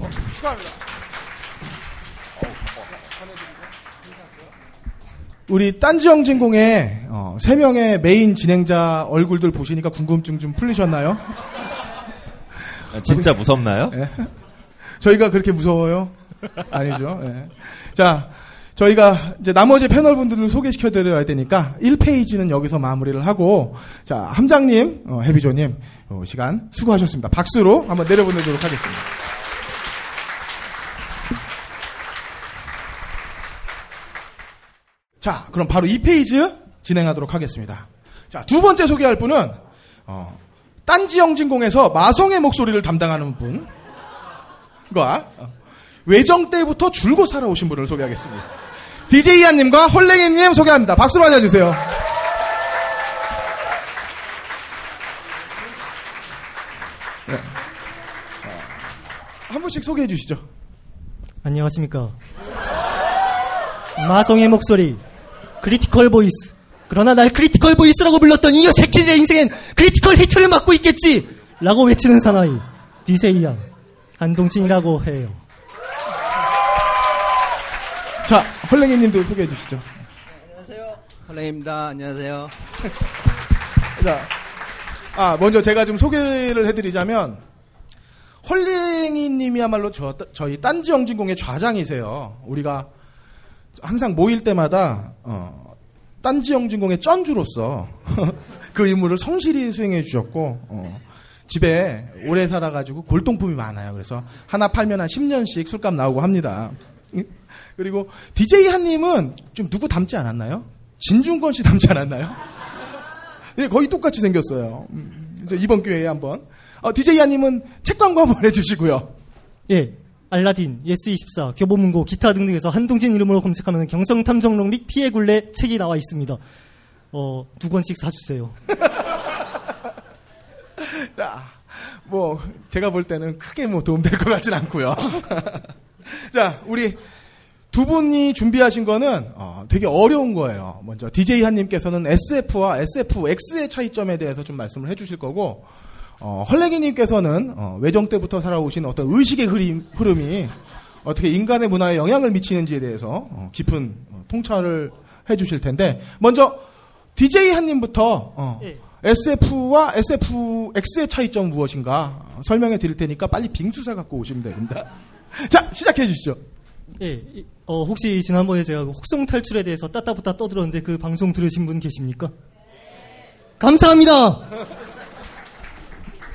S1: 우리 딴지영진공의 어, 세 명의 메인 진행자 얼굴들 보시니까 궁금증 좀 풀리셨나요?
S6: 아, 진짜 무섭나요?
S1: 예. 저희가 그렇게 무서워요? 아니죠. 예. 자, 저희가 이제 나머지 패널 분들을 소개시켜 드려야 되니까 1페이지는 여기서 마무리를 하고 자, 함장님, 어, 해비조 님 어, 시간 수고하셨습니다. 박수로 한번 내려보내도록 하겠습니다. 자, 그럼 바로 2페이지 진행하도록 하겠습니다. 자, 두 번째 소개할 분은 어, 딴지 영진공에서 마성의 목소리를 담당하는 분과 어, 외정 때부터 줄곧 살아오신 분을 소개하겠습니다. DJ 한님과 헐랭이님 소개합니다. 박수로 맞아주세요. 네. 어, 한 분씩 소개해 주시죠.
S8: 안녕하십니까. 마성의 목소리, critical voice. 그러나 날 critical voice라고 불렀던 이 새끼들의 인생엔 critical hit를 맞고 있겠지! 라고 외치는 사나이, DJ 한, 한동진이라고 해요.
S1: 자, 헐랭이 님도 소개해 주시죠.
S9: 헐랭입니다. 안녕하세요.
S1: 자, 아, 먼저 제가 좀 소개를 해드리자면, 헐랭이 님이야말로 저, 저희 딴지 영진공의 좌장이세요. 우리가 항상 모일 때마다, 어, 딴지 영진공의 쩐주로서 그 임무를 성실히 수행해 주셨고, 어, 집에 오래 살아가지고 골동품이 많아요. 그래서 하나 팔면 한 10년씩 술값 나오고 합니다. 그리고 DJ 한님은 좀 누구 닮지 않았나요? 진중권 씨 닮지 않았나요? 예, 거의 똑같이 생겼어요. 음, 이번 기회에 한번. 어, DJ 한님은 책 광고 한번 해주시고요.
S8: 예, 알라딘, 예스24, 교보문고, 기타 등등에서 한동진 이름으로 검색하면 경성탐정록 및 피의 굴레 책이 나와 있습니다. 어, 두 권씩 사주세요.
S1: 자, 뭐 제가 볼 때는 크게 뭐 도움될 것 같진 않고요. 자, 우리 두 분이 준비하신 거는 어, 되게 어려운 거예요. 먼저 DJ 한님께서는 SF와 SFX의 차이점에 대해서 좀 말씀을 해주실 거고, 어, 헐레기님께서는 어, 외정 때부터 살아오신 어떤 의식의 흐름, 흐름이 어떻게 인간의 문화에 영향을 미치는지에 대해서 어, 깊은 어, 통찰을 해주실 텐데, 먼저 DJ 한님부터 어,
S8: 예.
S1: SF와 SFX의 차이점 무엇인가 어, 설명해 드릴 테니까 빨리 빙수사 갖고 오시면 됩니다. 자, 시작해 주시죠.
S8: 예, 이- 어, 혹시 지난번에 제가 그 혹성 탈출에 대해서 따따부따 떠들었는데 그 방송 들으신 분 계십니까? 감사합니다!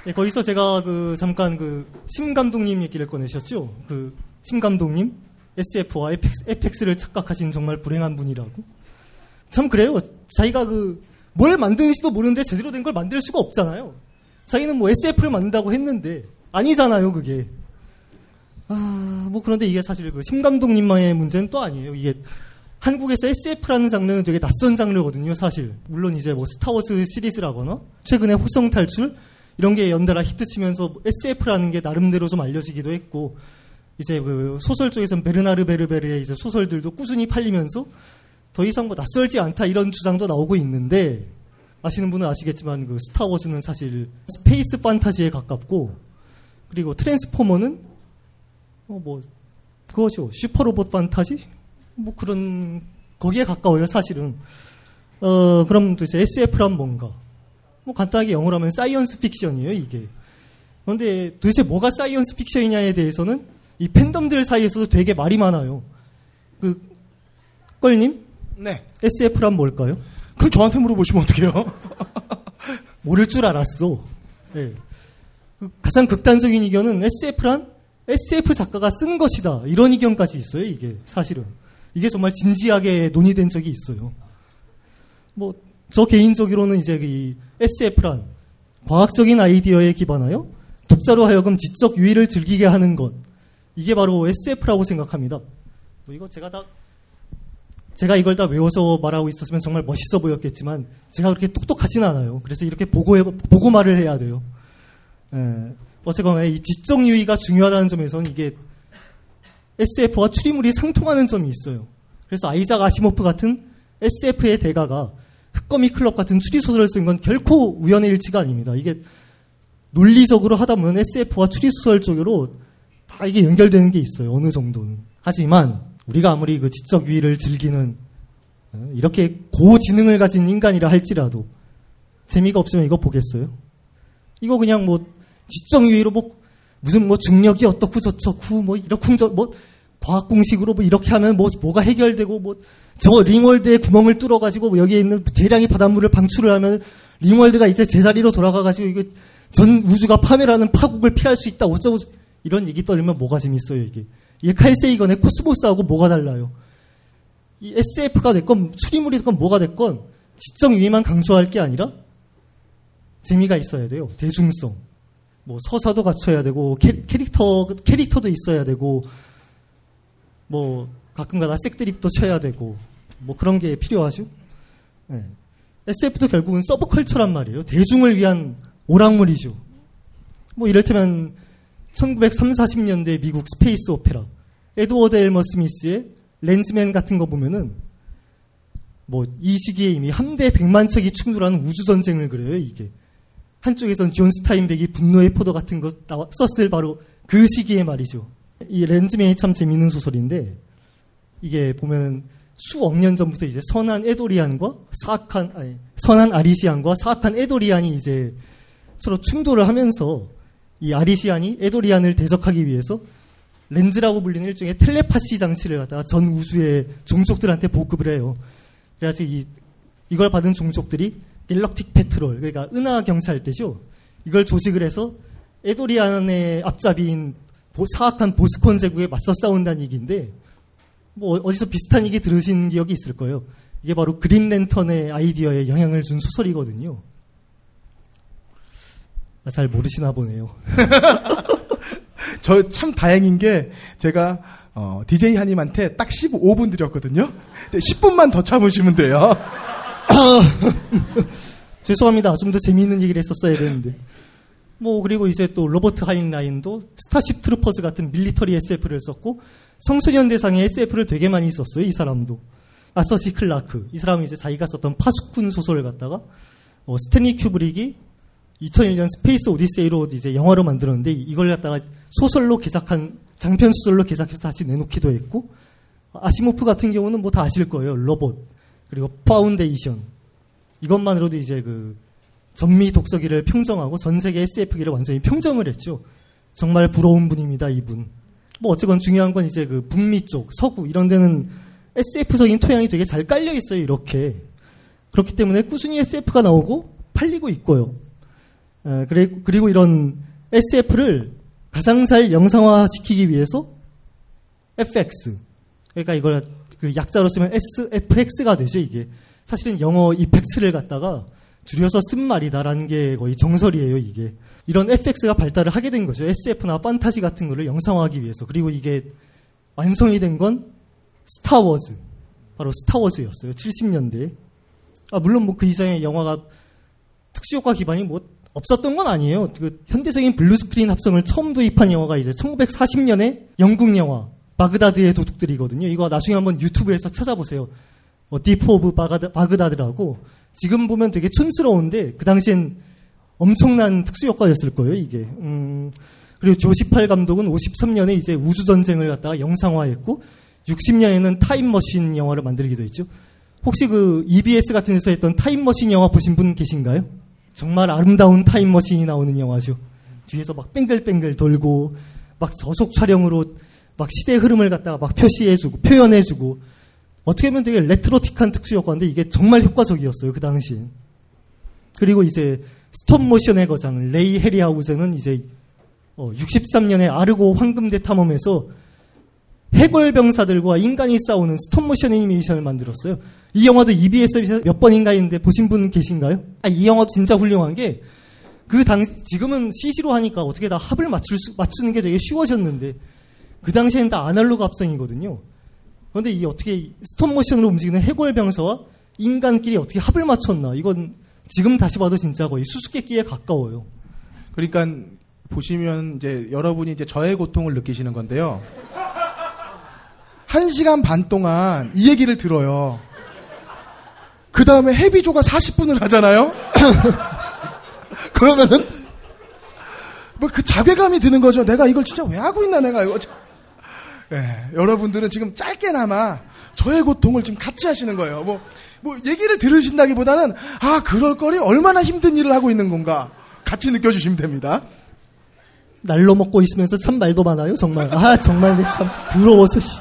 S8: 예, 거기서 제가 그 잠깐 그 심 감독님 얘기를 꺼내셨죠? 그 심 감독님 SF와 에펙스, 에펙스를 착각하신 정말 불행한 분이라고. 참 그래요. 자기가 그 뭘 만드는지도 모르는데 제대로 된 걸 만들 수가 없잖아요. 자기는 뭐 SF를 만든다고 했는데 아니잖아요, 그게. 아, 뭐 그런데 이게 사실 그 심 감독님만의 문제는 또 아니에요. 이게 한국에서 SF라는 장르는 되게 낯선 장르거든요, 사실. 물론 이제 뭐 스타워즈 시리즈라거나 최근에 혹성 탈출 이런 게 연달아 히트치면서 SF라는 게 나름대로 좀 알려지기도 했고 이제 그 소설 쪽에서는 베르나르 베르베르의 이제 소설들도 꾸준히 팔리면서 더 이상 뭐 낯설지 않다 이런 주장도 나오고 있는데 아시는 분은 아시겠지만 그 스타워즈는 사실 space 판타지에 가깝고 그리고 트랜스포머는 어 뭐 그거죠. 슈퍼로봇 판타지? 뭐 그런 거기에 가까워요 사실은. 어 그럼 도대체 SF란 뭔가 뭐 간단하게 영어로 하면 science fiction이에요 이게 그런데 도대체 뭐가 science fiction이냐에 대해서는 이 팬덤들 사이에서도 되게 말이 많아요 그 헐님
S1: 네.
S8: SF란 뭘까요?
S1: 그걸 저한테 물어보시면 어떡해요?
S8: 모를 줄 알았어. 네. 그 가장 극단적인 의견은 SF란 SF 작가가 쓴 것이다. 이런 의견까지 있어요, 이게 사실은. 이게 정말 진지하게 논의된 적이 있어요. 뭐, 저 개인적으로는 이제 이 SF란 과학적인 아이디어에 기반하여 독자로 하여금 지적 유의를 즐기게 하는 것. 이게 바로 SF라고 생각합니다. 뭐 이거 제가 다 제가 이걸 다 외워서 말하고 있었으면 정말 멋있어 보였겠지만 제가 그렇게 똑똑하지는 않아요. 그래서 이렇게 보고 보고 말을 해야 돼요. 에, 어쨌거나 이 지적 유의가 중요하다는 점에서는 이게 SF와 추리물이 상통하는 점이 있어요. 그래서 아이작 아시모프 같은 SF의 대가가 흑거미 클럽 같은 추리 소설을 쓴 건 결코 우연의 일치가 아닙니다. 이게 논리적으로 하다 보면 SF와 추리 소설 쪽으로 다 이게 연결되는 게 있어요. 어느 정도는. 하지만 우리가 아무리 그 지적 유의를 즐기는 어, 이렇게 고지능을 가진 인간이라 할지라도 재미가 없으면 이거 보겠어요? 이거 그냥 뭐 지적 유의로 뭐 무슨 뭐 중력이 어떻고 저쩌고 뭐 이렇쿵 저 뭐 과학 공식으로 뭐 이렇게 하면 뭐 뭐가 해결되고 뭐저 링월드에 구멍을 뚫어 가지고 뭐 여기에 있는 대량의 바닷물을 방출을 하면 링월드가 이제 제자리로 돌아가 가지고 이거 전 우주가 파멸하는 파국을 피할 수 있다 어쩌고 이런 얘기 떨리면 뭐가 재밌어요 이게 이게 칼세이건의 코스모스하고 뭐가 달라요? 이 SF가 됐건 추리물이 됐건 뭐가 됐건 지적 유의만 강조할 게 아니라 재미가 있어야 돼요. 대중성. 뭐 서사도 갖춰야 되고 캐릭터 캐릭터도 있어야 되고 뭐 가끔가다 색드립도 쳐야 되고 뭐 그런 게 필요하죠. 네. SF도 결국은 서브컬처란 말이에요. 대중을 위한 오락물이죠. 뭐 이를테면 1930, 40년대 미국 space opera 에드워드 엘머 스미스의 렌즈맨 같은 거 보면은 뭐 이 시기에 이미 함대 100만 척이 충돌하는 우주 전쟁을 그려요 이게 한쪽에선 존 스타인벡이 분노의 포도 같은 거 썼을 바로 그 시기에 말이죠 이 렌즈맨이 참 재밌는 소설인데 이게 보면은 수억 년 전부터 이제 선한 에도리안과 사악한 아니, 선한 아리시안과 사악한 에도리안이 이제 서로 충돌을 하면서 이 아리시안이 에도리안을 대적하기 위해서 렌즈라고 불리는 일종의 텔레파시 장치를 갖다가 전 우주의 종족들한테 보급을 해요. 그래가지고 이, 이걸 받은 종족들이 갤럭틱 페트롤, 그러니까 은하 경찰대죠. 이걸 조직을 해서 에도리안의 앞잡이인 사악한 보스콘 제국에 맞서 싸운다는 얘기인데, 뭐 어디서 비슷한 얘기 들으신 기억이 있을 거예요. 이게 바로 그린 랜턴의 아이디어에 영향을 준 소설이거든요. 아, 잘 모르시나 보네요.
S1: 저 참 다행인 게 제가 어, DJ 한님한테 딱 15분 드렸거든요. 10분만 더 참으시면 돼요.
S8: 죄송합니다. 좀 더 재미있는 얘기를 했었어야 되는데. 뭐 그리고 이제 또 로버트 하인라인도 스타쉽 트루퍼스 같은 military SF를 썼고 청소년 대상의 SF를 되게 많이 썼어요. 이 사람도. 아서 C. 클라크. 이 사람은 이제 자기가 썼던 파수꾼 소설을 갖다가 어, 스탠리 큐브릭이 2001년 스페이스 오디세이로 이제 영화로 만들었는데 이걸 갖다가 소설로 개작한 장편 소설로 개작해서 다시 내놓기도 했고 아시모프 같은 경우는 뭐 다 아실 거예요. 로봇 그리고 파운데이션 이것만으로도 이제 그 전미 독서계를 평정하고 전 세계 SF계를 완전히 평정을 했죠. 정말 부러운 분입니다, 이분. 뭐 어쨌건 중요한 건 이제 그 북미 쪽, 서구 이런 데는 SF적인 토양이 되게 잘 깔려 있어요, 이렇게. 그렇기 때문에 꾸준히 SF가 나오고 팔리고 있고요. 그리고 이런 SF를 가장 잘 영상화 시키기 위해서 FX. 그러니까 이걸 그 약자로 쓰면 SFX가 되죠, 이게. 사실은 영어 이펙트를 갖다가 줄여서 쓴 말이다라는 게 거의 정설이에요, 이게. 이런 FX가 발달을 하게 된 거죠. SF나 판타지 같은 거를 영상화하기 위해서. 그리고 이게 완성이 된 건 스타워즈. 바로 스타워즈였어요. 70년대에. 아, 물론 뭐 그 이전의 영화가 특수효과 기반이 뭐 없었던 건 아니에요. 그 현대적인 blue screen 합성을 처음 도입한 영화가 이제 1940년에 영국 영화 바그다드의 도둑들이거든요. 이거 나중에 한번 유튜브에서 찾아보세요. 어, Thief of Bagda, Bagdad라고 지금 보면 되게 촌스러운데 그 당시엔 엄청난 특수 효과였을 거예요. 이게. 음, 그리고 조지 팔 감독은 53년에 이제 우주 전쟁을 갖다가 영상화했고 60년에는 타임머신 영화를 만들기도 했죠. 혹시 그 EBS 같은 데서 했던 타임머신 영화 보신 분 계신가요? 정말 아름다운 타임머신이 나오는 영화죠. 뒤에서 막 뺑글뺑글 돌고 막 저속 촬영으로 막 시대의 흐름을 갖다가 막 표시해주고 표현해주고 어떻게 보면 되게 레트로틱한 특수 효과인데 이게 정말 효과적이었어요 그 당시. 그리고 이제 stop motion의 거장 레이 해리하우젠은 이제 63년에 아르고 황금대 탐험에서 해골병사들과 인간이 싸우는 stop motion 애니메이션을 만들었어요. 이 영화도 EBS에서 몇 번인가 했는데 보신 분 계신가요? 아, 이 영화 진짜 훌륭한 게 그당 지금은 CG로 하니까 어떻게 다 합을 맞출 수, 맞추는 게 되게 쉬워졌는데 그 당시에는 다 아날로그 합성이거든요. 그런데 이 어떻게 stop motion으로 움직이는 해골병사와 인간끼리 어떻게 합을 맞췄나? 이건 지금 다시 봐도 진짜 거의 수수께끼에 가까워요.
S1: 그러니까 보시면 이제 여러분이 이제 저의 고통을 느끼시는 건데요. 한 시간 반 동안 이 얘기를 들어요. 그 다음에 헤비조가 40분을 하잖아요? 그러면은, 뭐 그 자괴감이 드는 거죠. 내가 이걸 진짜 왜 하고 있나, 내가 이거. 예, 여러분들은 지금 짧게나마 저의 고통을 지금 같이 하시는 거예요. 뭐, 뭐, 얘기를 들으신다기보다는, 아, 그럴 거리 얼마나 힘든 일을 하고 있는 건가. 같이 느껴주시면 됩니다.
S8: 날로 먹고 있으면서 참 말도 많아요, 정말. 아, 정말 내 참 더러워서. 씨.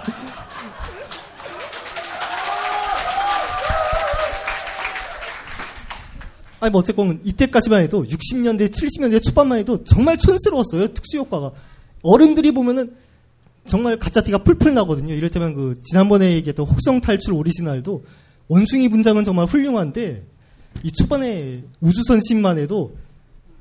S8: 아니 뭐 어쨌건 이때까지만 해도 60년대, 70년대 초반만 해도 정말 촌스러웠어요 특수 효과가 어른들이 보면은 정말 가짜 티가 풀풀 나거든요. 이를테면 그 지난번에 얘기했던 혹성 탈출 오리지널도 원숭이 분장은 정말 훌륭한데 이 초반에 우주선 씬만 해도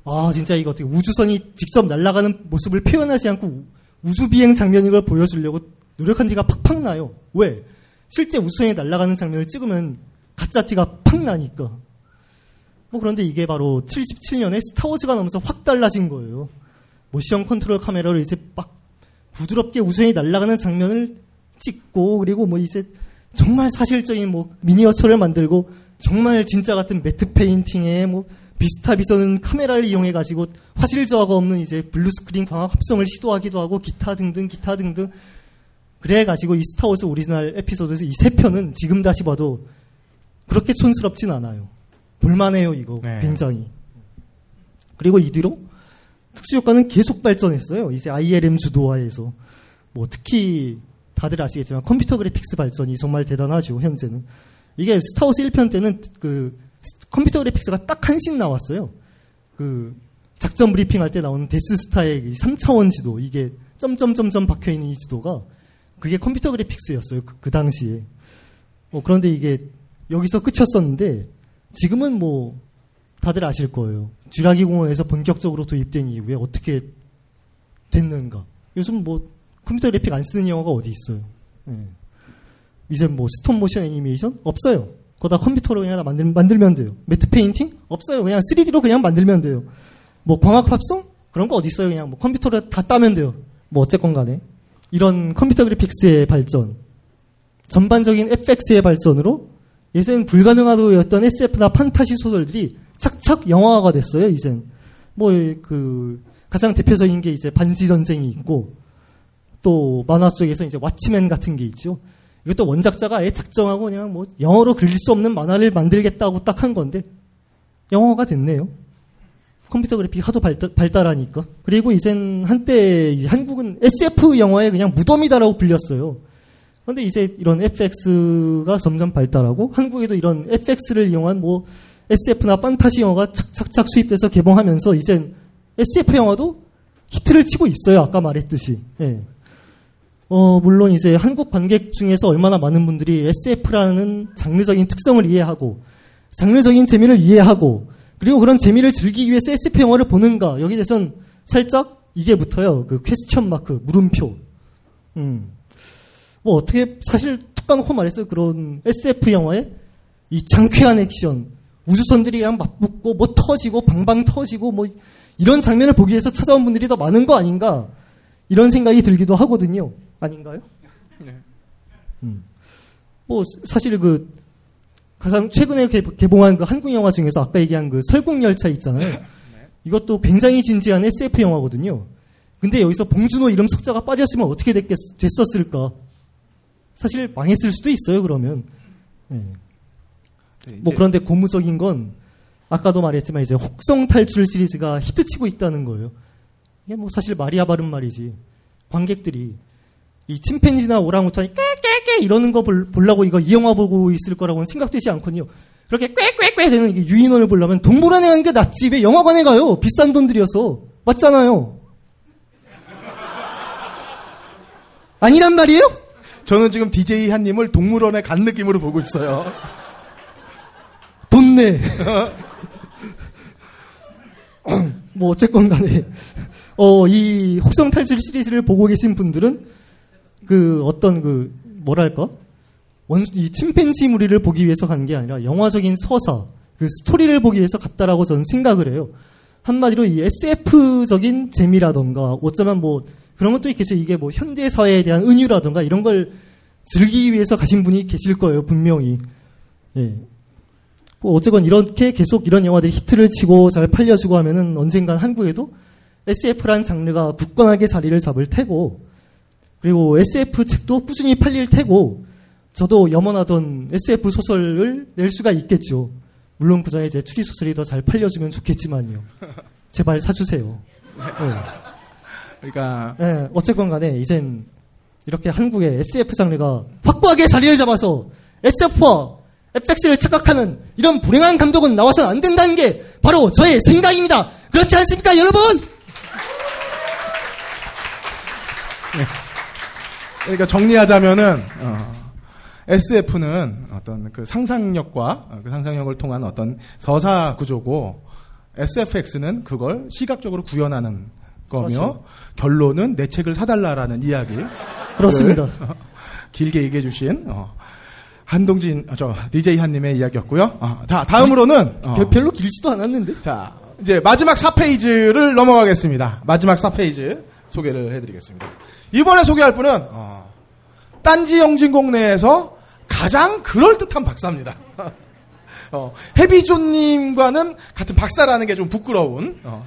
S8: 아 진짜 이거 어떻게 우주선이 직접 날아가는 모습을 표현하지 않고 우주 비행 장면인 걸 보여주려고 노력한 티가 팍팍 나요. 왜? 실제 우주선이 날아가는 장면을 찍으면 가짜 티가 팍 나니까. 뭐 그런데 이게 바로 77년에 스타워즈가 나오면서 확 달라진 거예요. motion control 카메라로 이제 막 부드럽게 우주선이 날아가는 장면을 찍고 그리고 뭐 이제 정말 사실적인 뭐 미니어처를 만들고 정말 진짜 같은 matte painting에 뭐 비스타비전 카메라를 이용해 가지고 화질 저하가 없는 이제 blue screen 광학 합성을 시도하기도 하고 기타 등등 기타 등등 그래 가지고 이 스타워즈 오리지널 에피소드에서 이 세 편은 지금 다시 봐도 그렇게 촌스럽진 않아요. 볼만해요 이거
S1: 네.
S8: 굉장히. 그리고 이 뒤로 특수 효과는 계속 발전했어요. 이제 ILM 주도하에서 뭐 특히 다들 아시겠지만 컴퓨터 그래픽스 발전이 정말 대단하죠 현재는. 이게 스타워즈 1편 때는 그 컴퓨터 그래픽스가 딱 한 신 나왔어요. 그 작전 브리핑 할 때 나오는 데스스타의 3차원 지도 이게 점점점점 박혀 있는 이 지도가 그게 컴퓨터 그래픽스였어요. 그, 그 당시에. 어, 그런데 이게 여기서 끝이었었는데 지금은 뭐 다들 아실 거예요. 쥐라기 공원에서 본격적으로 도입된 이후에 어떻게 됐는가. 요즘 뭐 컴퓨터 그래픽 안 쓰는 영화가 어디 있어요. 예. 이제 뭐 스톱 모션 애니메이션 없어요. 그거 다 컴퓨터로 그냥 다 만들, 만들면 돼요. matte painting 없어요. 그냥 3D로 그냥 만들면 돼요. 뭐 광학 합성 그런 거 어디 있어요. 그냥 뭐 컴퓨터로 다 따면 돼요. 뭐 어쨌건 간에 이런 컴퓨터 그래픽스의 발전, 전반적인 FX의 발전으로 예전엔 불가능하도였던 SF나 판타지 소설들이 착착 영화화가 됐어요. 이젠 뭐 그 가장 대표적인 게 이제 반지 전쟁이 있고 또 만화 쪽에서 이제 왓츠맨 같은 게 있죠. 이것도 원작자가 아예 작정하고 그냥 뭐 영어로 그릴 수 없는 만화를 만들겠다고 딱 한 건데 영어가 됐네요. 컴퓨터 그래픽 하도 발달, 하니까 그리고 이젠 한때 한국은 SF 영화의 그냥 무덤이다라고 불렸어요. 그런데 이제 이런 FX가 점점 발달하고 한국에도 이런 FX를 이용한 뭐 SF나 판타지 영화가 착착착 수입돼서 개봉하면서 이젠 SF 영화도 히트를 치고 있어요. 아까 말했듯이. 예. 어, 물론 이제 한국 관객 중에서 얼마나 많은 분들이 SF라는 장르적인 특성을 이해하고 장르적인 재미를 이해하고 그리고 그런 재미를 즐기기 위해서 SF 영화를 보는가 여기 대해서는 살짝 이게 붙어요. 그 퀘스천 마크 물음표. 음. 뭐 어떻게 사실 툭 까놓고 말해서 그런 SF 영화에 이 장쾌한 액션 우주선들이 그냥 맞붙고 뭐 터지고 방방 터지고 뭐 이런 장면을 보기 위해서 찾아온 분들이 더 많은 거 아닌가 이런 생각이 들기도 하거든요. 아닌가요? 음. 뭐 사실 그 가장 최근에 개, 개봉한 그 한국 영화 중에서 아까 얘기한 그 설국열차 있잖아요. 이것도 굉장히 진지한 SF 영화거든요. 근데 여기서 봉준호 이름 석자가 빠졌으면 어떻게 됐겠, 됐었을까? 사실 망했을 수도 있어요, 그러면. 네. 뭐 그런데 고무적인 건 아까도 말했지만 이제 혹성 탈출 시리즈가 히트치고 있다는 거예요. 이게 뭐 사실 말이야 바른 말이지. 관객들이 이 침팬지나 오랑우탄이 깨깨깨 이러는 거 볼, 보려고 이거 이 영화 보고 있을 거라고는 생각되지 않거든요. 그렇게 꾀꾀꾀 되는 유인원을 보려면 동물원에 가는 게 낫지 왜 영화관에 가요? 비싼 돈 들여서 맞잖아요. 아니란 말이에요?
S1: 저는 지금 DJ 한님을 동물원에 간 느낌으로 보고 있어요.
S8: 돈 내. 뭐 어쨌건 간에 어, 이 혹성 탈출 시리즈를 보고 계신 분들은 그 어떤 그 뭐랄까 원, 이 침팬지 무리를 보기 위해서 간 게 아니라 영화적인 서사, 그 스토리를 보기 위해서 갔다라고 저는 생각을 해요. 한마디로 이 SF적인 재미라던가 어쩌면 뭐 그런 것도 있겠죠. 이게 뭐 현대 사회에 대한 은유라던가 이런 걸 즐기기 위해서 가신 분이 계실 거예요. 분명히. 예. 뭐 어쨌건 이렇게 계속 이런 영화들이 히트를 치고 잘 팔려주고 하면은 언젠간 한국에도 SF라는 장르가 굳건하게 자리를 잡을 테고 그리고 SF 책도 꾸준히 팔릴 테고 저도 염원하던 SF 소설을 낼 수가 있겠죠. 물론 그 전에 이제 추리 소설이 더 잘 팔려주면 좋겠지만요. 제발 사주세요. 네.
S1: 그러니까
S8: 네, 어쨌건 간에 이젠 이렇게 한국의 SF 장르가 확고하게 자리를 잡아서 SF와 FX를 착각하는 이런 불행한 감독은 나와서는 안 된다는 게 바로 저의 생각입니다. 그렇지 않습니까, 여러분?
S1: 그러니까 정리하자면은 어, SF는 어떤 그 상상력과 어, 그 상상력을 통한 어떤 서사 구조고 SFX는 그걸 시각적으로 구현하는 거며
S8: 그렇죠.
S1: 결론은 내 책을 사달라라는 이야기.
S8: 그렇습니다.
S1: 길게 얘기해 주신 어, 한동진 어, 저 DJ 한님의 이야기였고요. 어, 자 다음으로는 어,
S8: 별- 별로 길지도 않았는데.
S1: 자 이제 마지막 4페이지를 넘어가겠습니다. 마지막 4페이지 소개를 해드리겠습니다. 이번에 소개할 분은 어, 딴지 영진공 내에서 가장 그럴듯한 박사입니다. 어, 해비존님과는 같은 박사라는 게 좀 부끄러운 어,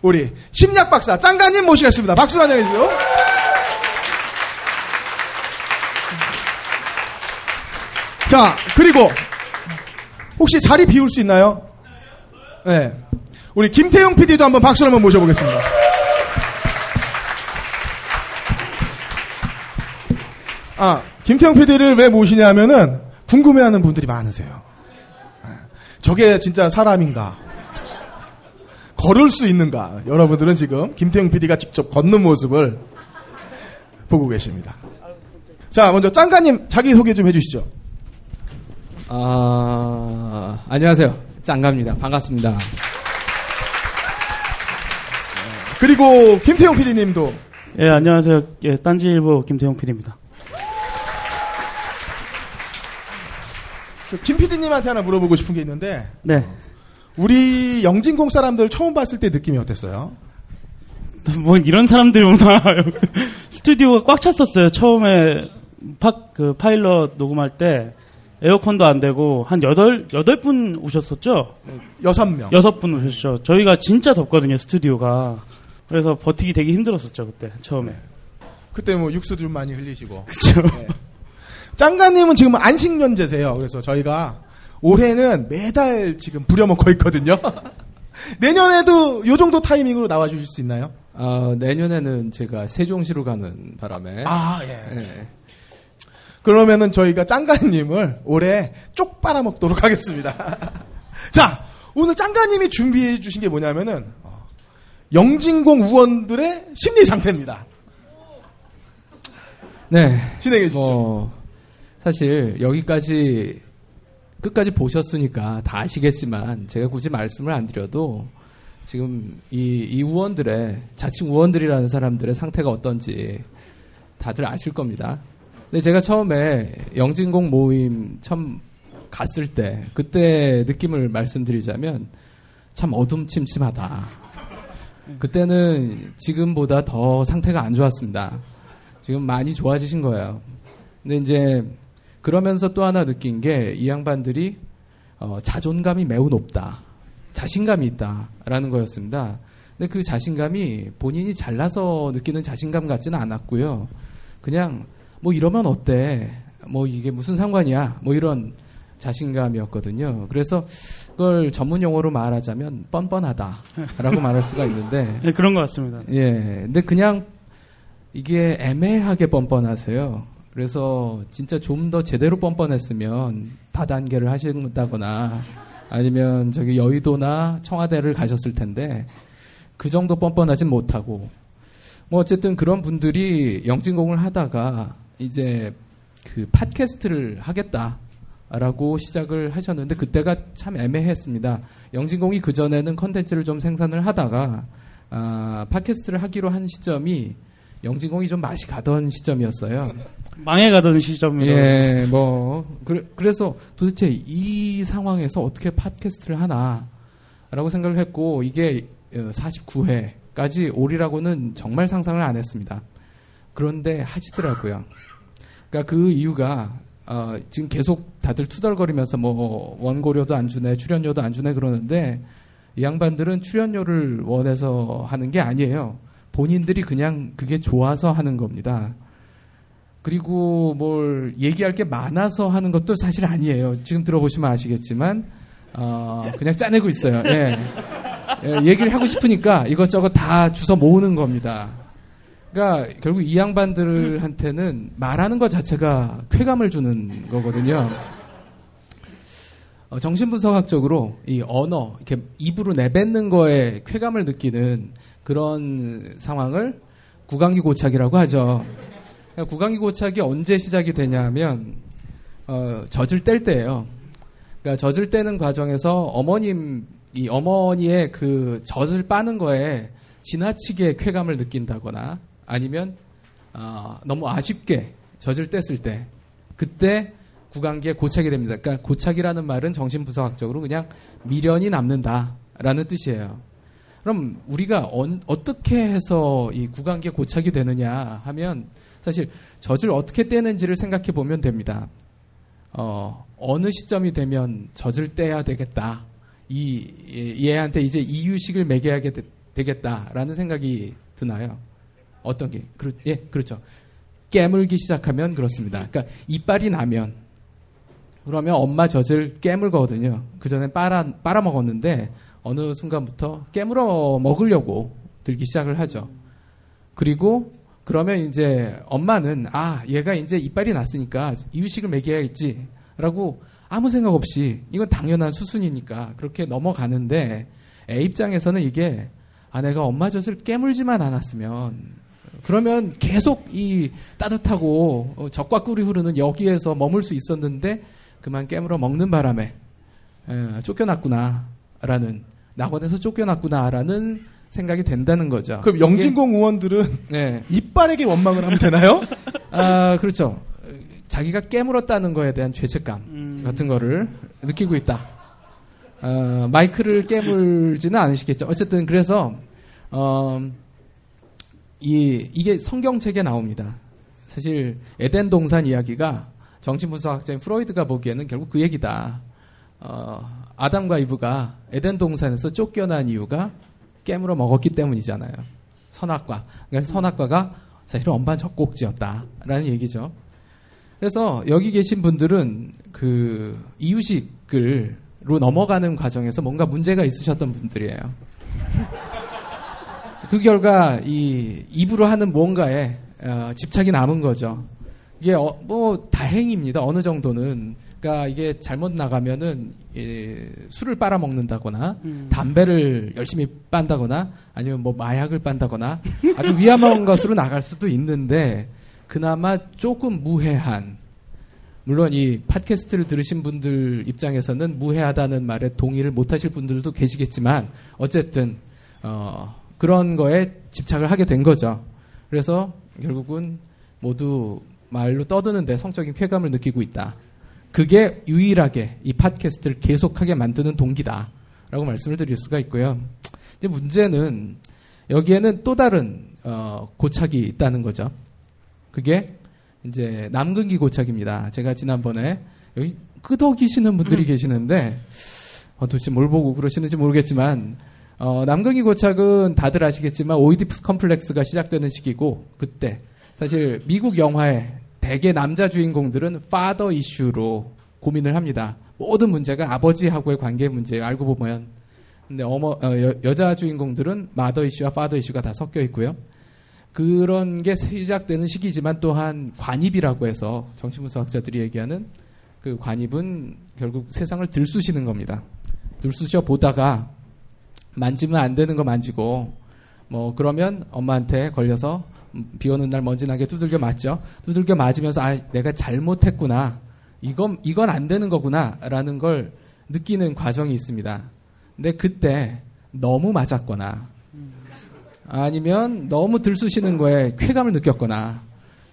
S1: 우리 심리학 박사 짱가님 모시겠습니다. 박수로 환영해 주세요. 자 그리고 혹시 자리 비울 수 있나요? 네. 우리 김태용 PD도 한번 박수로 한번 모셔보겠습니다. 아, 김태용 PD를 왜 모시냐면은 궁금해하는 분들이 많으세요. 네. 저게 진짜 사람인가? 걸을 수 있는가? 여러분들은 지금 김태용 PD가 직접 걷는 모습을 보고 계십니다. 자, 먼저 짱가님 자기 소개 좀 해주시죠.
S9: 아, 안녕하세요. 짱가입니다. 반갑습니다.
S1: 그리고 김태용 PD님도
S10: 예, 안녕하세요. 예, 딴지일보 김태용 PD입니다.
S1: 김 PD님한테 하나 물어보고 싶은 게 있는데
S10: 네.
S1: 우리 영진공 사람들 처음 봤을 때 느낌이 어땠어요?
S10: 뭐 이런 사람들이 오나 스튜디오가 꽉 찼었어요. 처음에 파, 그 파일럿 녹음할 때 에어컨도 안 되고 한 여덟 여덟 분 오셨었죠?
S1: 여섯 명.
S10: 여섯 분 오셨죠. 저희가 진짜 덥거든요 스튜디오가. 그래서 버티기 되게 힘들었었죠 그때 처음에.
S1: 그때 뭐 육수 좀 많이 흘리시고.
S10: 그쵸.
S1: 네. 짱가님은 지금 안식년제세요. 그래서 저희가 올해는 매달 지금 부려먹고 있거든요. 내년에도 요 정도 타이밍으로 나와주실 수 있나요?
S9: 아, 내년에는 제가 세종시로 가는 바람에.
S1: 아, 예.
S9: 예.
S1: 그러면은 저희가 짱가님을 올해 쪽 빨아먹도록 하겠습니다. 자, 오늘 짱가님이 준비해 주신 게 뭐냐면은, 어, 영진공 우원들의 심리 상태입니다.
S9: 네.
S1: 진행해 주시죠.
S9: 뭐, 사실 여기까지 끝까지 보셨으니까 다 아시겠지만 제가 굳이 말씀을 안 드려도 지금 이, 이 의원들의 자칭 의원들이라는 사람들의 상태가 어떤지 다들 아실 겁니다. 근데 제가 처음에 영진공 모임 처음 갔을 때 그때 느낌을 말씀드리자면 참 어둠침침하다. 그때는 지금보다 더 상태가 안 좋았습니다. 지금 많이 좋아지신 거예요. 근데 이제 그러면서 또 하나 느낀 게 이 양반들이 어, 자존감이 매우 높다. 자신감이 있다라는 거였습니다. 근데 그 자신감이 본인이 잘나서 느끼는 자신감 같지는 않았고요. 그냥 뭐 이러면 어때? 뭐 이게 무슨 상관이야? 뭐 이런 자신감이었거든요. 그래서 그걸 전문 용어로 말하자면 뻔뻔하다라고 말할 수가 있는데
S10: 네, 그런 것 같습니다.
S9: 예. 근데 그냥 이게 애매하게 뻔뻔하세요. 그래서 진짜 좀 더 제대로 뻔뻔했으면 다단계를 하신다거나 아니면 저기 여의도나 청와대를 가셨을 텐데 그 정도 뻔뻔하진 못하고 뭐 어쨌든 그런 분들이 영진공을 하다가 이제 그 팟캐스트를 하겠다 라고 시작을 하셨는데 그때가 참 애매했습니다. 영진공이 그 전에는 컨텐츠를 좀 생산을 하다가 아, 팟캐스트를 하기로 한 시점이 영진공이 좀 맛이 가던 시점이었어요.
S10: 망해가던 시점이요.
S9: 예, 뭐 그, 래서 도대체 이 상황에서 어떻게 팟캐스트를 하나라고 생각을 했고 이게 49회까지 오리라고는 정말 상상을 안 했습니다. 그런데 하시더라고요. 그러니까 그 이유가 어, 지금 계속 다들 투덜거리면서 뭐 원고료도 안 주네, 출연료도 안 주네 그러는데 이 양반들은 출연료를 원해서 하는 게 아니에요. 본인들이 그냥 그게 좋아서 하는 겁니다. 그리고 뭘 얘기할 게 많아서 하는 것도 사실 아니에요. 지금 들어보시면 아시겠지만 어, 그냥 짜내고 있어요. 예. 예, 얘기를 하고 싶으니까 이것저것 다 주워 모으는 겁니다. 그러니까 결국 이 양반들한테는 말하는 것 자체가 쾌감을 주는 거거든요. 어, 정신분석학적으로 이 언어, 이렇게 입으로 내뱉는 거에 쾌감을 느끼는 그런 상황을 구강기 고착이라고 하죠. 그러니까 구강기 고착이 언제 시작이 되냐면 어, 젖을 뗄 때예요. 그러니까 젖을 떼는 과정에서 어머님 이 어머니의 그 젖을 빠는 거에 지나치게 쾌감을 느낀다거나 아니면 어, 너무 아쉽게 젖을 뗐을 때 그때 구강기에 고착이 됩니다. 그러니까 고착이라는 말은 정신분석학적으로 그냥 미련이 남는다라는 뜻이에요. 그럼 우리가 어, 떻게 해서 이 구강기에 고착이 되느냐 하면 사실 젖을 어떻게 떼는지를 생각해 보면 됩니다. 어, 어느 시점이 되면 젖을 떼야 되겠다. 이 얘한테 이제 이유식을 매겨야 되겠다라는 생각이 드나요? 어떤 게? 그렇, 예, 그렇죠. 깨물기 시작하면 그렇습니다. 그러니까 이빨이 나면 그러면 엄마 젖을 깨물거든요. 그 전에 빨아 빨아 먹었는데 어느 순간부터 깨물어 먹으려고 들기 시작을 하죠. 그리고 그러면 이제 엄마는 아 얘가 이제 이빨이 났으니까 이유식을 먹여야겠지라고 아무 생각 없이 이건 당연한 수순이니까 그렇게 넘어가는데 애 입장에서는 이게 아 내가 엄마 젖을 깨물지만 않았으면 그러면 계속 이 따뜻하고 어, 적과 꿀이 흐르는 여기에서 머물 수 있었는데 그만 깨물어 먹는 바람에 에, 쫓겨났구나라는 낙원에서 쫓겨났구나라는 생각이 된다는 거죠.
S1: 그럼 영진공 의원들은
S9: 네.
S1: 이빨에게 원망을 하면 되나요?
S9: 아 그렇죠. 자기가 깨물었다는 거에 대한 죄책감 음. 같은 거를 느끼고 있다. 어, 마이크를 깨물지는 않으시겠죠. 어쨌든 그래서 어, 이 이게 성경책에 나옵니다. 사실 에덴 동산 이야기가 정신분석학자인 프로이드가 보기에는 결국 그 얘기다. 어, 아담과 이브가 에덴 동산에서 쫓겨난 이유가 깨물어 먹었기 때문이잖아요. 선악과. 그러니까 선악과가 사실은 엄반 적곡지였다라는 얘기죠. 그래서 여기 계신 분들은 그 이유식을로 넘어가는 과정에서 뭔가 문제가 있으셨던 분들이에요. 그 결과 이 입으로 하는 뭔가에 어, 집착이 남은 거죠. 이게 어, 뭐 다행입니다. 어느 정도는 그러니까 이게 잘못 나가면은 예, 술을 빨아 먹는다거나 음. 담배를 열심히 빤다거나 아니면 뭐 마약을 빤다거나 아주 위험한 것으로 나갈 수도 있는데 그나마 조금 무해한 물론 이 팟캐스트를 들으신 분들 입장에서는 무해하다는 말에 동의를 못하실 분들도 계시겠지만 어쨌든 어, 그런 거에 집착을 하게 된 거죠. 그래서 결국은 모두 말로 떠드는데 성적인 쾌감을 느끼고 있다. 그게 유일하게 이 팟캐스트를 계속하게 만드는 동기다 라고 말씀을 드릴 수가 있고요. 이제 문제는 여기에는 또 다른 어, 고착이 있다는 거죠. 그게 이제 남근기 고착입니다. 제가 지난번에 여기 끄덕이시는 분들이 계시는데 어, 도대체 뭘 보고 그러시는지 모르겠지만 어, 남근기 고착은 다들 아시겠지만 오이디푸스 컴플렉스가 시작되는 시기고 그때 사실 미국 영화의 대개 남자 주인공들은 파더 이슈로 고민을 합니다. 모든 문제가 아버지하고의 관계 문제예요. 알고 보면. 근데 어머 어, 여, 자 주인공들은 마더 이슈와 파더 이슈가 다 섞여 있고요. 그런 게 시작되는 시기지만 또한 관입이라고 해서 정신분석학자들이 얘기하는 그 관입은 결국 세상을 들쑤시는 겁니다. 들쑤셔 보다가 만지면 안 되는 거 만지고 뭐 그러면 엄마한테 걸려서 비 오는 날 먼지 나게 두들겨 맞죠. 두들겨 맞으면서 아 내가 잘못했구나. 이건 이건 안 되는 거구나라는 걸 느끼는 과정이 있습니다. 근데 그때 너무 맞았거나 아니면 너무 들쑤시는 거에 쾌감을 느꼈거나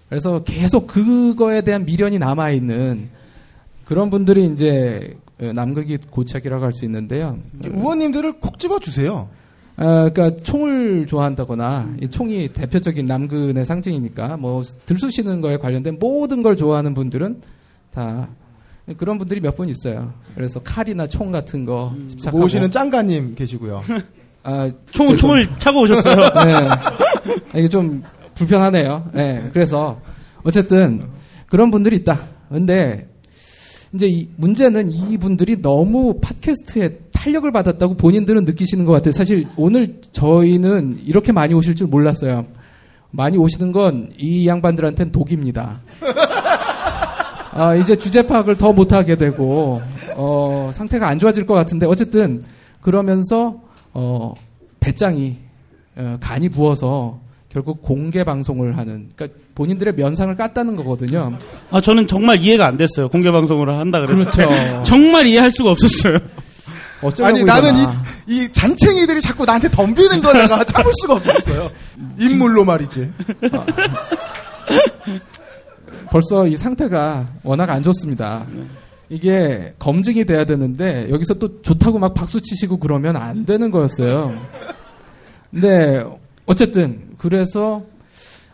S9: 그래서 계속 그거에 대한 미련이 남아 있는 그런 분들이 이제 남극이 고착이라고 할 수 있는데요.
S1: 우원님들을 콕 집어 주세요.
S9: 아, 그러니까 총을 좋아한다거나 이 총이 대표적인 남근의 상징이니까 뭐 들쑤시는 거에 관련된 모든 걸 좋아하는 분들은 다 그런 분들이 몇 분 있어요. 그래서 칼이나 총 같은 거 집착하고
S1: 모시는 짱가님 계시고요.
S9: 아,
S10: 총,
S9: 죄송-
S10: 총을 차고 오셨어요.
S9: 네. 아, 이게 좀 불편하네요. 네. 그래서 어쨌든 그런 분들이 있다. 근데 이제 이 문제는 이분들이 너무 팟캐스트에 탄력을 받았다고 본인들은 느끼시는 것 같아요. 사실 오늘 저희는 이렇게 많이 오실 줄 몰랐어요. 많이 오시는 건 이 양반들한테는 독입니다. 아, 이제 주제 파악을 더 못하게 되고, 어, 상태가 안 좋아질 것 같은데, 어쨌든, 그러면서, 어, 배짱이, 어, 간이 부어서, 결국 공개 방송을 하는, 그러니까 본인들의 면상을 깠다는 거거든요.
S10: 아, 저는 정말 이해가 안 됐어요. 공개 방송을 한다 그랬을 때.
S9: 그렇죠.
S10: 정말 이해할 수가 없었어요.
S1: 아니 나는.
S9: 이,
S1: 이 잔챙이들이 자꾸 나한테 덤비는 걸 내가 참을 수가 없었어요. 인물로 말이지.
S9: 벌써 이 상태가 워낙 안 좋습니다. 이게 검증이 돼야 되는데 여기서 또 좋다고 막 박수 치시고 그러면 안 되는 거였어요. 근데 어쨌든 그래서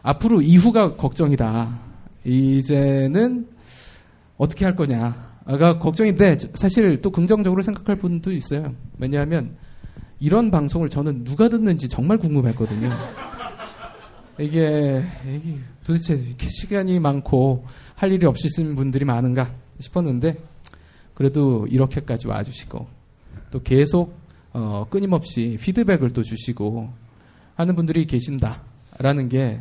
S9: 앞으로 이후가 걱정이다. 이제는 어떻게 할 거냐가 걱정인데 사실 또 긍정적으로 생각할 분도 있어요. 왜냐하면 이런 방송을 저는 누가 듣는지 정말 궁금했거든요. 이게, 이게 도대체 이렇게 시간이 많고 할 일이 쓴 분들이 많은가 싶었는데 그래도 이렇게까지 와주시고 또 계속 어, 끊임없이 피드백을 또 주시고 하는 분들이 계신다라는 게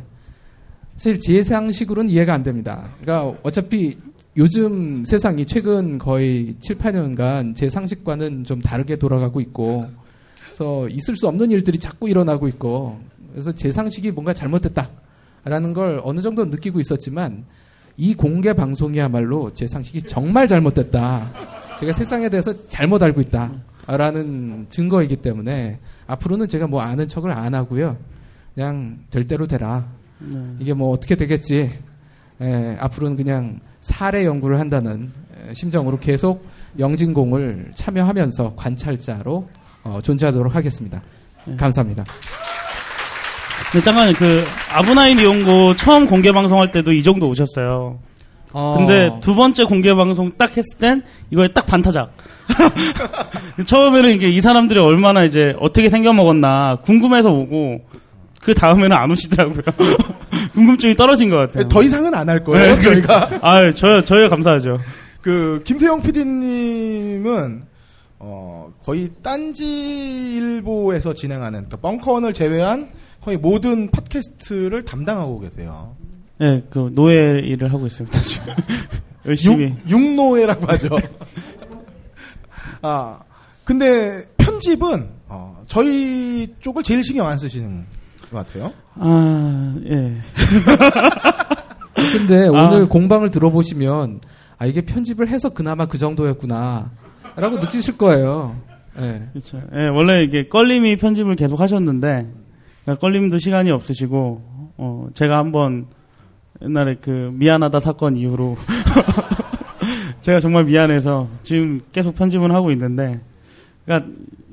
S9: 사실 제 상식으로는 이해가 안 됩니다. 그러니까 어차피 요즘 세상이 최근 거의 7, 8년간 제 상식과는 좀 다르게 돌아가고 있고 그래서 있을 수 없는 일들이 자꾸 일어나고 있고 그래서 제 상식이 뭔가 잘못됐다라는 걸 어느 정도 느끼고 있었지만 이 공개 방송이야말로 제 상식이 정말 잘못됐다. 제가 세상에 대해서 잘못 알고 있다라는 증거이기 때문에 앞으로는 제가 뭐 아는 척을 안 하고요. 그냥 될 대로 되라. 이게 뭐 어떻게 되겠지. 예, 앞으로는 그냥 사례 연구를 한다는 예, 심정으로 계속 영진공을 참여하면서 관찰자로 어, 존재하도록 하겠습니다. 감사합니다.
S10: 근데 잠깐 그 아브나인 이용고 처음 공개 방송할 때도 이 정도 오셨어요.
S9: 어,
S10: 근데 두 번째 공개 방송 딱 했을 땐 이거에 딱 반타작. 처음에는 이게 이 사람들이 얼마나 이제 어떻게 생겨 먹었나 궁금해서 오고 그 다음에는 안 오시더라고요. 궁금증이 떨어진 것 같아요.
S1: 더 이상은 안 할 거예요.
S10: 네,
S1: 저희가
S10: 아, 저요, 저요 감사하죠.
S1: 그 김태형 PD님은 어, 거의 딴지 일보에서 진행하는 그러니까 벙커원을 제외한 거의 모든 팟캐스트를 담당하고 계세요.
S10: 네, 그 노예 일을 하고 있습니다 지금 열심히.
S1: 육, 육노예라고 하죠. 아 근데 편집은 어, 저희 쪽을 제일 신경 안 쓰시는 것 같아요.
S10: 아, 예.
S9: 근데
S10: 아.
S9: 오늘 공방을 들어보시면 아 이게 편집을 해서 그나마 그 정도였구나라고 느끼실 거예요. 예.
S10: 그렇죠. 예, 원래 이게 껄림이 편집을 계속 하셨는데 그러니까 껄림도 시간이 없으시고 어, 제가 한번 옛날에 그 미안하다 사건 이후로 제가 정말 미안해서 지금 계속 편집을 하고 있는데 그러니까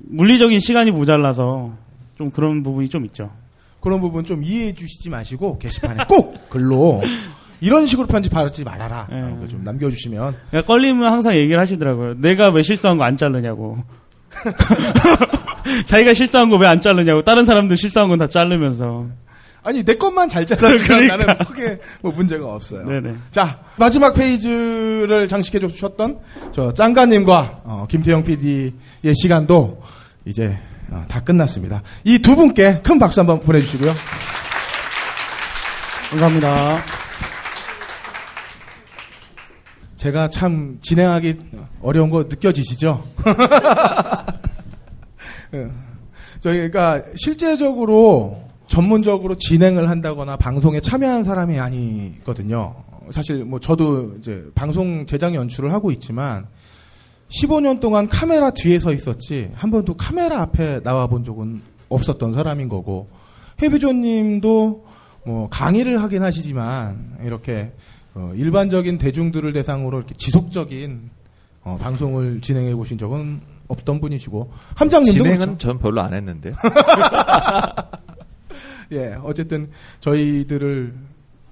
S10: 물리적인 시간이 모자라서 좀 그런 부분이 좀 있죠.
S1: 그런 부분 좀 이해해 주시지 마시고 게시판에 꼭 글로 이런 식으로 편집하지 말아라.
S10: 예.
S1: 라고 좀 남겨주시면
S10: 그러니까 껄림은 항상 얘기를 하시더라고요. 내가 왜 실수한 거 안 자르냐고. 자기가 실수한 거 왜 안 자르냐고. 다른 사람들 실수한 건 다 자르면서.
S1: 아니 내 것만 잘 잘라주면
S10: 그러니까.
S1: 나는 크게 뭐 문제가 없어요.
S10: 네네.
S1: 자 마지막 페이지를 장식해 주셨던 저 짱가님과 어, 김태형 PD의 시간도 이제 어, 다 끝났습니다. 이 두 분께 큰 박수 한번 보내주시고요.
S10: 감사합니다.
S1: 제가 참 진행하기 어려운 거 느껴지시죠? 예. 저희가 실제적으로 전문적으로 진행을 한다거나 방송에 참여한 사람이 아니거든요. 사실 뭐 저도 이제 방송 제작 연출을 하고 있지만 15년 동안 카메라 뒤에 서 있었지 한 번도 카메라 앞에 나와 본 적은 없었던 사람인 거고 해비조님도 뭐 강의를 하긴 하시지만 이렇게 어, 일반적인 대중들을 대상으로 이렇게 지속적인 어, 방송을 진행해 보신 적은 없던 분이시고 함장님도
S6: 진행은
S1: 그렇죠.
S6: 전 별로 안 했는데.
S1: 예, 어쨌든 저희들을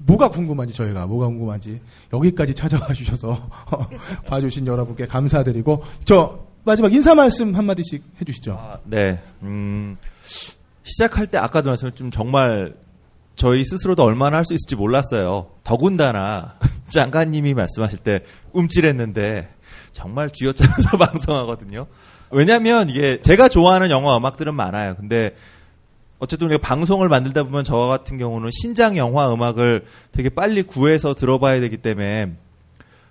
S1: 뭐가 궁금한지 저희가 뭐가 궁금한지 여기까지 찾아와 주셔서 봐주신 여러분께 감사드리고 저 마지막 인사 말씀 한 마디씩 해주시죠.
S6: 아, 네. 음, 시작할 때 아까도 말씀을 좀 정말 저희 스스로도 얼마나 할 수 있을지 몰랐어요. 더군다나 장관님이 말씀하실 때 움찔했는데 정말 쥐어짜면서 방송하거든요. 왜냐하면 이게 제가 좋아하는 영화 음악들은 많아요. 근데 어쨌든 우리가 방송을 만들다 보면 저 같은 경우는 신작 영화 음악을 되게 빨리 구해서 들어봐야 되기 때문에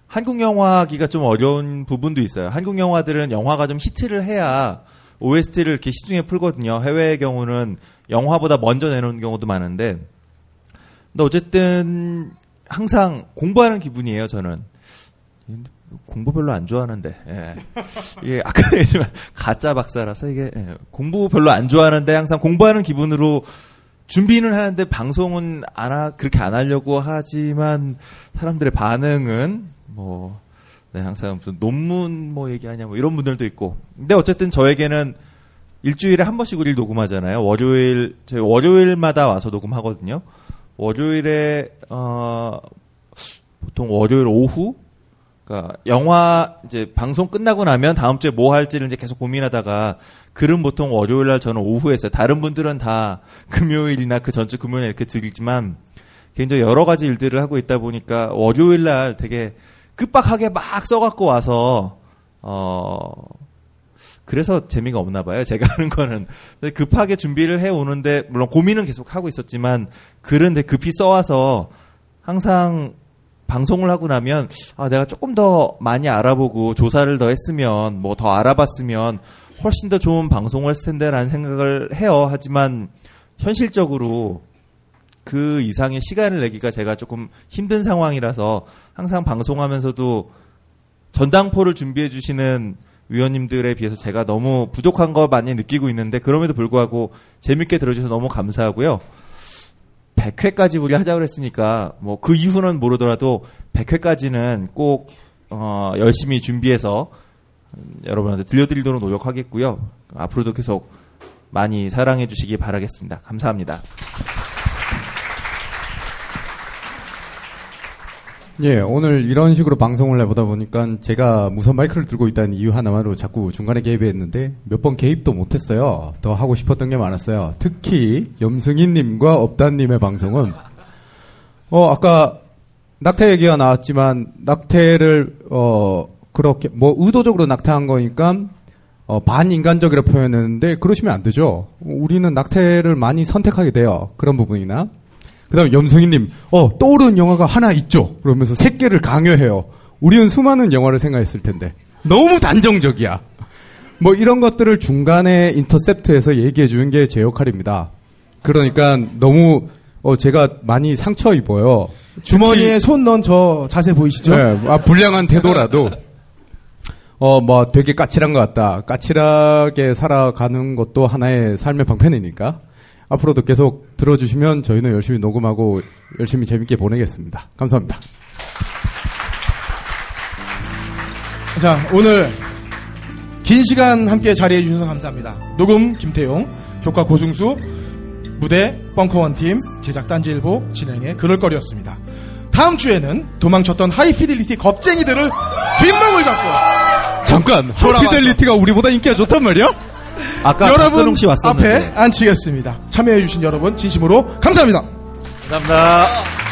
S6: 한국 영화기가 좀 어려운 부분도 있어요. 한국 영화들은 영화가 좀 히트를 해야 OST를 이렇게 시중에 풀거든요. 해외의 경우는 영화보다 먼저 내놓는 경우도 많은데, 근데 어쨌든 항상 공부하는 기분이에요. 저는 공부 별로 안 좋아하는데, 예. 이게 아까 얘기했지만 가짜 박사라서 이게 예, 공부 별로 안 좋아하는데 항상 공부하는 기분으로 준비는 하는데 방송은 안 하, 그렇게 안 하려고 하지만 사람들의 반응은 뭐 네, 항상 무슨 논문 뭐 얘기하냐 뭐 이런 분들도 있고. 근데 어쨌든 저에게는 일주일에 한 번씩 우리 녹음하잖아요. 월요일 저희 월요일마다 와서 녹음하거든요. 월요일에 어 보통 월요일 오후 그러니까 영화 이제 방송 끝나고 나면 다음 주에 뭐 할지를 이제 계속 고민하다가 글은 보통 월요일 날 저는 오후 했어요. 다른 분들은 다 금요일이나 그 전주 금요일 이렇게 드리지만 개인적으로 여러 가지 일들을 하고 있다 보니까 월요일 날 되게 급박하게 막 써갖고 와서 어 그래서 재미가 없나 봐요. 제가 하는 거는 급하게 준비를 해 오는데 물론 고민은 계속 하고 있었지만 글은 되게 급히 써와서 항상 방송을 하고 나면 아 내가 조금 더 많이 알아보고 조사를 더 했으면 뭐 더 알아봤으면 훨씬 더 좋은 방송을 했을 텐데라는 생각을 해요. 하지만 현실적으로 그 이상의 시간을 내기가 제가 조금 힘든 상황이라서 항상 방송하면서도 전당포를 준비해 주시는 위원님들에 비해서 제가 너무 부족한 거 많이 느끼고 있는데 그럼에도 불구하고 재밌게 들어주셔서 너무 감사하고요. 100회까지 우리 하자고 했으니까 뭐 그 이후는 모르더라도 100회까지는 꼭 어, 열심히 준비해서 음, 여러분한테 들려드리도록 노력하겠고요. 앞으로도 계속 많이 사랑해 주시기 바라겠습니다. 감사합니다.
S7: 예, 오늘 이런 식으로 방송을 해보다 보니까 제가 무선 마이크를 들고 있다는 이유 하나만으로 자꾸 중간에 개입했는데 몇 번 개입도 못했어요. 더 하고 싶었던 게 많았어요. 특히 염승희님과 업단님의 방송은 어 아까 낙태 얘기가 나왔지만 낙태를 어 그렇게 뭐 의도적으로 낙태한 거니까 어, 반인간적이라 표현했는데 그러시면 안 되죠. 우리는 낙태를 많이 선택하게 돼요. 그런 부분이나. 그 다음에 염성희님, 어, 떠오르는 영화가 하나 있죠. 그러면서 세 개를 강요해요. 우리는 수많은 영화를 생각했을 텐데. 너무 단정적이야. 뭐 이런 것들을 중간에 인터셉트해서 얘기해 주는 게 제 역할입니다. 그러니까 너무 어, 제가 많이 상처 입어요.
S1: 주머니에 손 넣은 저 자세 보이시죠?
S7: 네, 아, 불량한 태도라도 어, 뭐 되게 까칠한 것 같다. 까칠하게 살아가는 것도 하나의 삶의 방편이니까 앞으로도 계속 들어주시면 저희는 열심히 녹음하고 열심히 재밌게 보내겠습니다. 감사합니다.
S1: 자, 오늘 긴 시간 함께 자리해 주셔서 감사합니다. 녹음 김태용, 효과 고승수, 무대 벙커원 팀, 제작 딴지일보 진행의 그럴거리였습니다. 다음 주에는 도망쳤던 하이피델리티 겁쟁이들을 뒷목을 잡고
S7: 잠깐. 하이피델리티가 우리보다 인기가 좋단 말이야?
S6: 아까
S1: 여러분
S6: 씨 왔었는데.
S1: 앞에 앉히겠습니다. 참여해 주신 여러분 진심으로 감사합니다.
S6: 감사합니다.